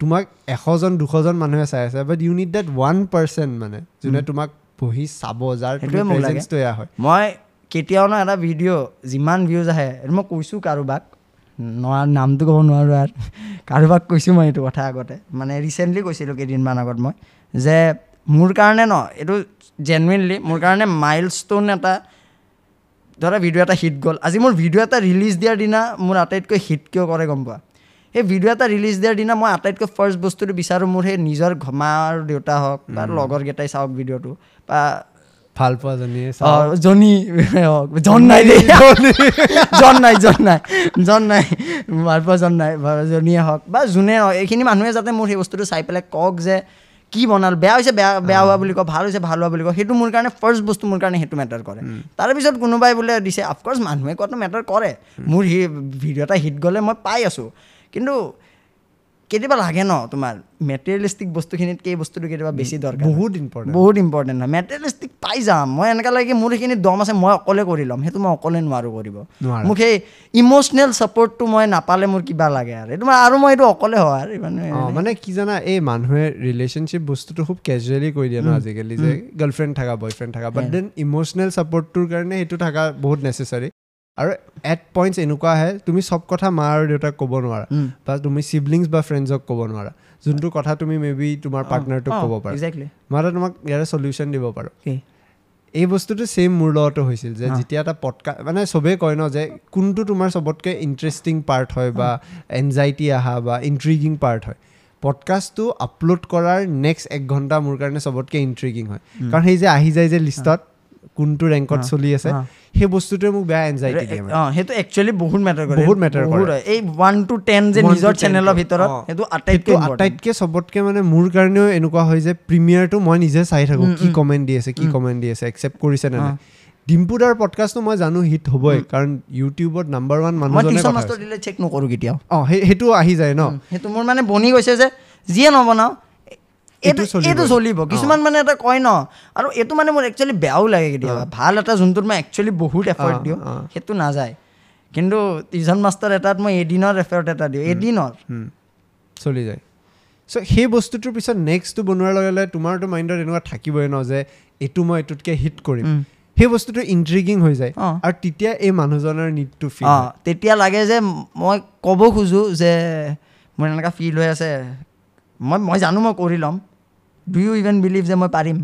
তোমাক এশজন দুশজন মানুহে চাই আছে but you need that one percent মানে যোনে তোমাক বহি চাব যাৰ হয়।
মই কেতিয়াও ন এটা ভিডিঅ' যিমান ভিউজ আহে এইটো মই কৈছোঁ কাৰোবাক নোৱাৰ নামটো ক'ব নোৱাৰোঁ আৰু কাৰোবাক কৈছোঁ মই এইটো কথা আগতে মানে ৰিচেণ্টলি কৈছিলোঁ কেইদিনমান আগত মই যে মোৰ কাৰণে ন এইটো জেনুইনলি মোৰ কাৰণে মাইল ষ্ট'ন এটা ধৰা ভিডিঅ' এটা হিট গ'ল। আজি মোৰ ভিডিঅ' এটা ৰিলিজ দিয়াৰ দিনা মোৰ আটাইতকৈ হিট কিয় কৰে গম পোৱা? সেই ভিডিঅ' এটা ৰিলিজ দিয়াৰ দিনা মই আটাইতকৈ ফাৰ্ষ্ট বস্তুটো বিচাৰোঁ মোৰ সেই নিজৰ ঘমা আৰু দেউতা হওক বা লগৰকেইটাই চাওক ভিডিঅ'টো বা
ভাল পোৱা জনীয়ে
জনি হওক। জন নাই দেই। জন। নাই জন নাই। জন নাই। ভাল পোৱা জন নাই জনীয়ে হওক বা যোনে হওক এইখিনি মানুহে যাতে মোৰ সেই বস্তুটো চাই পেলাই কওক যে কি বনাল বেয়া হৈছে বেয়া বেয়া হোৱা বুলি কওঁ ভাল হৈছে ভাল হোৱা বুলি কওঁ সেইটো মোৰ কাৰণে ফাৰ্ষ্ট বস্তু মোৰ কাৰণে সেইটো মেটাৰ কৰে। তাৰপিছত কোনোবাই বোলে দিছে অফক'ৰ্চ মানুহে কোৱাটো মেটাৰ কৰে। মোৰ সি ভিডিঅ' এটা হিট গ'লে মই পাই আছোঁ। কিন্তু কেতিয়াবা লাগে ন তোমাৰ মেটেৰিয়েলিষ্টিক বস্তুখিনিতকৈ এই বস্তুটো কেতিয়াবা বেছি দৰকাৰ
বহুত ইম্পৰ্টেণ্ট
বহুত ইম্পৰ্টেণ্ট হয়। মেটেৰিয়েলিষ্টিক পাই যাম। মই এনেকুৱা লাগে মোৰ সেইখিনি দম আছে মই অকলে কৰি ল'ম। সেইটো মই অকলে নোৱাৰোঁ কৰিব। মোক সেই ইম'চনেল ছাপৰ্টটো মই নাপালে মোৰ কিবা লাগে আৰু। এইটো মই আৰু মই এইটো অকলে হয় আৰু মানে
মানে কি জানা এই মানুহে ৰিলেশ্যনশ্বিপ বস্তুটো খুব কেজুৱেলি কৈ দিয়ে ন আজিকালি যে গাৰ্লফ্ৰেণ্ড থাকা বয়ফ্ৰেণ্ড থাকা। বাট দেন ইম'চনেল ছাপৰ্টটোৰ কাৰণে সেইটো থকা বহুত নেচেচাৰী আৰু এট পইণ্টছ এনেকুৱা আহে তুমি চব কথা মা আৰু দেউতাক ক'ব নোৱাৰা। বা তুমি চিবলিংছ বা ফ্ৰেণ্ডছক ক'ব নোৱাৰা। যোনটো কথা তুমি মে বি তোমাৰ পাৰ্টনাৰটোক ক'ব পাৰা। মই এটা তোমাক ইয়াৰে চলিউশ্যন দিব পাৰোঁ। এই বস্তুটো ছেইম মোৰ লগতো হৈছিল যে যেতিয়া এটা পডকাষ্ট মানে চবেই কয় ন যে কোনটো তোমাৰ চবতকৈ ইণ্টাৰেষ্টিং পাৰ্ট হয় বা এনজাইটি অহা বা ইণ্ট্ৰিগিং পাৰ্ট হয়। পডকাষ্টটো আপলোড কৰাৰ নেক্সট এক ঘণ্টা মোৰ কাৰণে চবতকৈ ইণ্ট্ৰিগিং হয়। কাৰণ সেই যে আহি যায় যে লিষ্টত কোনটো ৰেংকত চলি আছে। সেই বস্তুটোৱে মোক বেয়া এনজাইটি দিয়ে।
অঁ সেইটো একচুৱেলি বহুত মেটাৰ কৰে
বহুত matter কৰে।
এই ওৱান টু টেন যে নিজৰ চেনেলৰ। ভিতৰত। সেইটো আটাইতকৈ।
আটাইতকৈ চবতকৈ মানে মোৰ কাৰণেও এনেকুৱা হয় যে প্ৰিমিয়াৰটো মই নিজে চাই থাকোঁ কি কমেণ্ট দি আছে কি কমেণ্ট দি আছে একচেপ্ট কৰিছে নে নাই ডিম্পু দাৰ পডকাষ্টটো মই জানো হিট হ'বই কাৰণ ইউটিউবত নাম্বাৰ ওৱান
দিলে চেক নকৰোঁ কেতিয়াও
অঁ সেই সেইটো আহি যায় ন
সেইটো মোৰ মানে বনি গৈছে যে যিয়ে নবনাওঁ এইটো চলিব। কিছুমান মানে এটা কয় ন আৰু এইটো মানে মোৰ একচুৱেলি বেয়াও লাগে কেতিয়াবা। ভাল এটা যোনটোত মই একচুৱেলি বহুত এফৰ্ট দিওঁ। সেইটো নাযায়। কিন্তু টিউশ্যন মাষ্টৰ এটাত মই এদিনৰ এফৰ্ট এটা দিওঁ এদিনৰ।
চলি যায়। চ' সেই বস্তুটোৰ পিছত নেক্সটটো বনোৱাৰ লগে লগে তোমাৰতো মাইণ্ডত এনেকুৱা থাকিবই ন যে এইটো মই এইটোতকৈ হিট কৰিম। সেই বস্তুটো ইণ্ট্ৰিগিং হৈ যায়। আৰু তেতিয়া এই মানুহজনৰ নিডটো ফিল
তেতিয়া লাগে যে মই ক'ব খোজোঁ যে মোৰ এনেকুৱা ফিল হৈ আছে। মই মই জানো মই কৰি ল'ম। ডু ইউ ইভেন বিলিভ যে মই পাৰিম?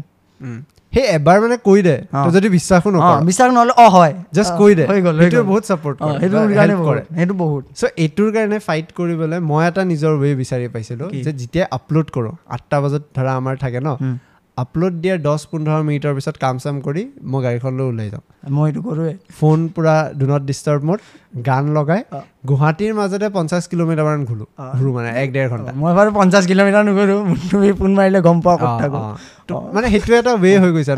সেই এবাৰ মানে কৈ দে। তই যদি বিশ্বাসো নকৰ।
বিশ্বাস নহ'লে অঁ হয়।
জাষ্ট কৈ দে।
হৈ গ'ল গ'ল।
বহুত ছাপৰ্ট কৰে
সেইটো কাৰণে
কৰে।
সেইটো বহুত।
চ' এইটোৰ কাৰণে ফাইট কৰিবলৈ মই এটা নিজৰ ৱে বিচাৰি পাইছিলোঁ? যে যেতিয়া আপলোড কৰোঁ আঠটা বজাত ধৰা আমাৰ থাকে ন। আপলোড দিয়াৰ দহ পোন্ধৰ মিনিটৰ পিছত কাম চাম কৰি মই গাড়ীখন লৈ ওলাই যাওঁ।
মই এইটো কৰোঁৱে
ফোন পূৰা ডু নট ডিষ্টাৰ্ব মোড গান লগাই। গুৱাহাটীৰ মাজতে পঞ্চাছ কিলোমিটাৰমান ঘূৰো। ঘূৰো মানে এক ডেৰ ঘণ্টা।
মই বাৰু পঞ্চাছ কিলোমিটাৰ নকৰোঁ তুমি ফোন মাৰিলে গম পোৱা।
তো মানে সেইটো এটা ৱে হৈ গৈছে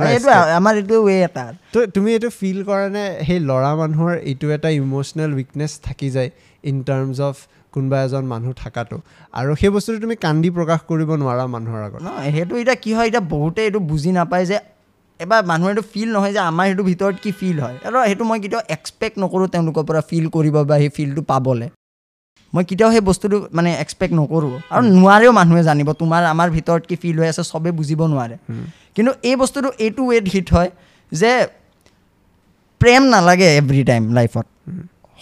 আমাৰ এইটো ৱে এটা।
তো তুমি এইটো ফিল কৰা নে সেই ল'ৰা মানুহৰ এইটো এটা ইম'চনেল উইকনেছ থাকি যায় ইন টাৰ্মছ অফ কোনোবা এজন মানুহ থকাটো। আৰু সেই বস্তুটো তুমি কান্দি প্ৰকাশ কৰিব নোৱাৰা মানুহৰ আগত।
সেইটো এতিয়া কি হয় এতিয়া বহুতে এইটো বুজি নাপায় যে এবাৰ মানুহে এইটো ফিল নহয় যে আমাৰ সেইটো ভিতৰত কি ফিল হয়। আৰু সেইটো মই কেতিয়াও এক্সপেক্ট নকৰোঁ তেওঁলোকৰ পৰা ফিল কৰিব বা সেই ফিলটো পাবলৈ। মই কেতিয়াও সেই বস্তুটো মানে এক্সপেক্ট নকৰোঁ। আৰু নোৱাৰেও মানুহে জানিব তোমাৰ আমাৰ ভিতৰত কি ফিল হৈ আছে চবেই বুজিব নোৱাৰে। কিন্তু এই বস্তুটো এইটো ৱেত হিট হয় যে প্ৰেম নালাগে এভৰি টাইম লাইফত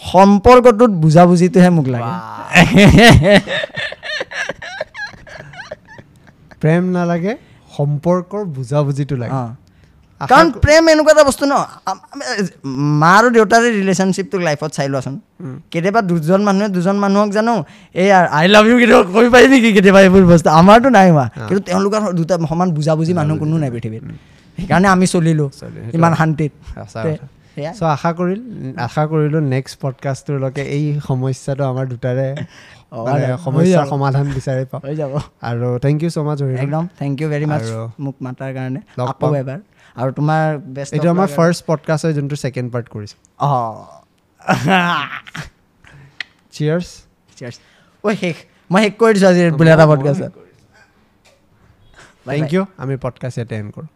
সম্পৰ্কটোত বুজাবুজিটোহে মোক লাগে।
প্ৰেম নালাগে সম্পৰ্কৰ বুজাবুজিটো লাগে।
কাৰণ প্ৰেম এনেকুৱা এটা বস্তু ন মা আৰু দেউতাৰে ৰিলেশ্যনশ্বিপটোক লাইফত চাই লোৱাচোন। কেতিয়াবা দুজন মানুহে দুজন মানুহক জানো এই আই লাভ ইউ কেতিয়াবা কৈ পাৰি নেকি কেতিয়াবা এইবোৰ বস্তু। আমাৰতো নাই হোৱা। কিন্তু তেওঁলোকৰ দুটা সমান বুজাবুজি মানুহ কোনো নাই পৃথিৱীত। সেইকাৰণে আমি চলিলোঁ। ইমান শান্তিত।
চ' আশা কৰিল আশা কৰিলোঁ নেক্সট পডকাষ্টটোলৈকে এই সমস্যাটো আমাৰ দুটাৰে সমস্যাৰ। সমাধান বিচাৰি পাওঁ
হৈ যাব।
আৰু থেংক ইউ ছ' মাছ
একদম থেংক ইউ ভেৰি মাছ মোক মাতাৰ কাৰণে।
লগ পাম।
এবাৰ। আৰু তোমাৰ বেষ্ট
এইটো আমাৰ ফাৰ্ষ্ট পডকাষ্ট হয় যোনটো ছেকেণ্ড পাৰ্ট কৰিছোঁ।
অঁ।
Cheers
Cheers. ঐ শেষ। মই শেষ কৰি দিছোঁ আজি বোলে এটা পডকাষ্টত
থেংক ইউ আমি পডকাষ্ট ইয়াতে এণ্ড কৰোঁ।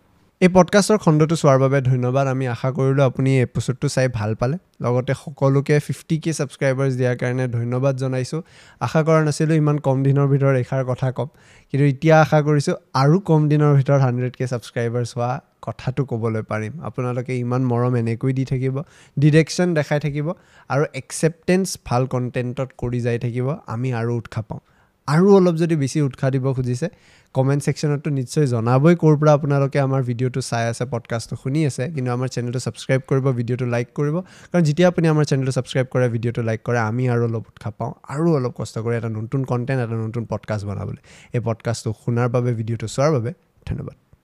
এই পডকাষ্টৰ খণ্ডটো চোৱাৰ বাবে ধন্যবাদ। আমি আশা কৰিলোঁ আপুনি এই চাই ভাল পালে। লগতে সকলোকে ফিফটি কে ছাবস্ক্ৰাইবাৰ্ছ দিয়াৰ কাৰণে ধন্যবাদ জনাইছোঁ। আশা কৰা নাছিলোঁ ইমান কম দিনৰ ভিতৰত এষাৰ কথা ক'ম। কিন্তু এতিয়া আশা কৰিছোঁ আৰু কম দিনৰ ভিতৰত হাণ্ড্ৰেড কে ছাবস্ক্ৰাইবাৰ্ছ হোৱা কথাটো ক'বলৈ পাৰিম। আপোনালোকে ইমান মৰম এনেকৈ দি থাকিব ডিৰেকশ্যন দেখাই থাকিব আৰু একচেপ্টেঞ্চ ভাল কণ্টেণ্টত কৰি যাই থাকিব। আমি আৰু উৎসাহ পাওঁ আৰু অলপ যদি বেছি উৎসাহ দিব খুজিছে কমেণ্ট ছেকশ্যনততো নিশ্চয় জনাবই ক'ৰ পৰা আপোনালোকে আমাৰ ভিডিঅ'টো চাই আছে পডকাষ্টটো শুনি আছে। কিন্তু আমাৰ চেনেলটো ছাবস্ক্ৰাইব কৰিব ভিডিঅ'টো লাইক কৰিব। কাৰণ যেতিয়া আপুনি আমাৰ চেনেলটো ছাবস্ক্ৰাইব কৰে ভিডিঅ'টো লাইক কৰে আমি আৰু অলপ উৎসাহ পাওঁ আৰু অলপ কষ্ট কৰি এটা নতুন কণ্টেণ্ট এটা নতুন পডকাষ্ট বনাবলৈ। এই পডকাষ্টটো শুনাৰ বাবে ভিডিঅ'টো চোৱাৰ বাবে ধন্যবাদ।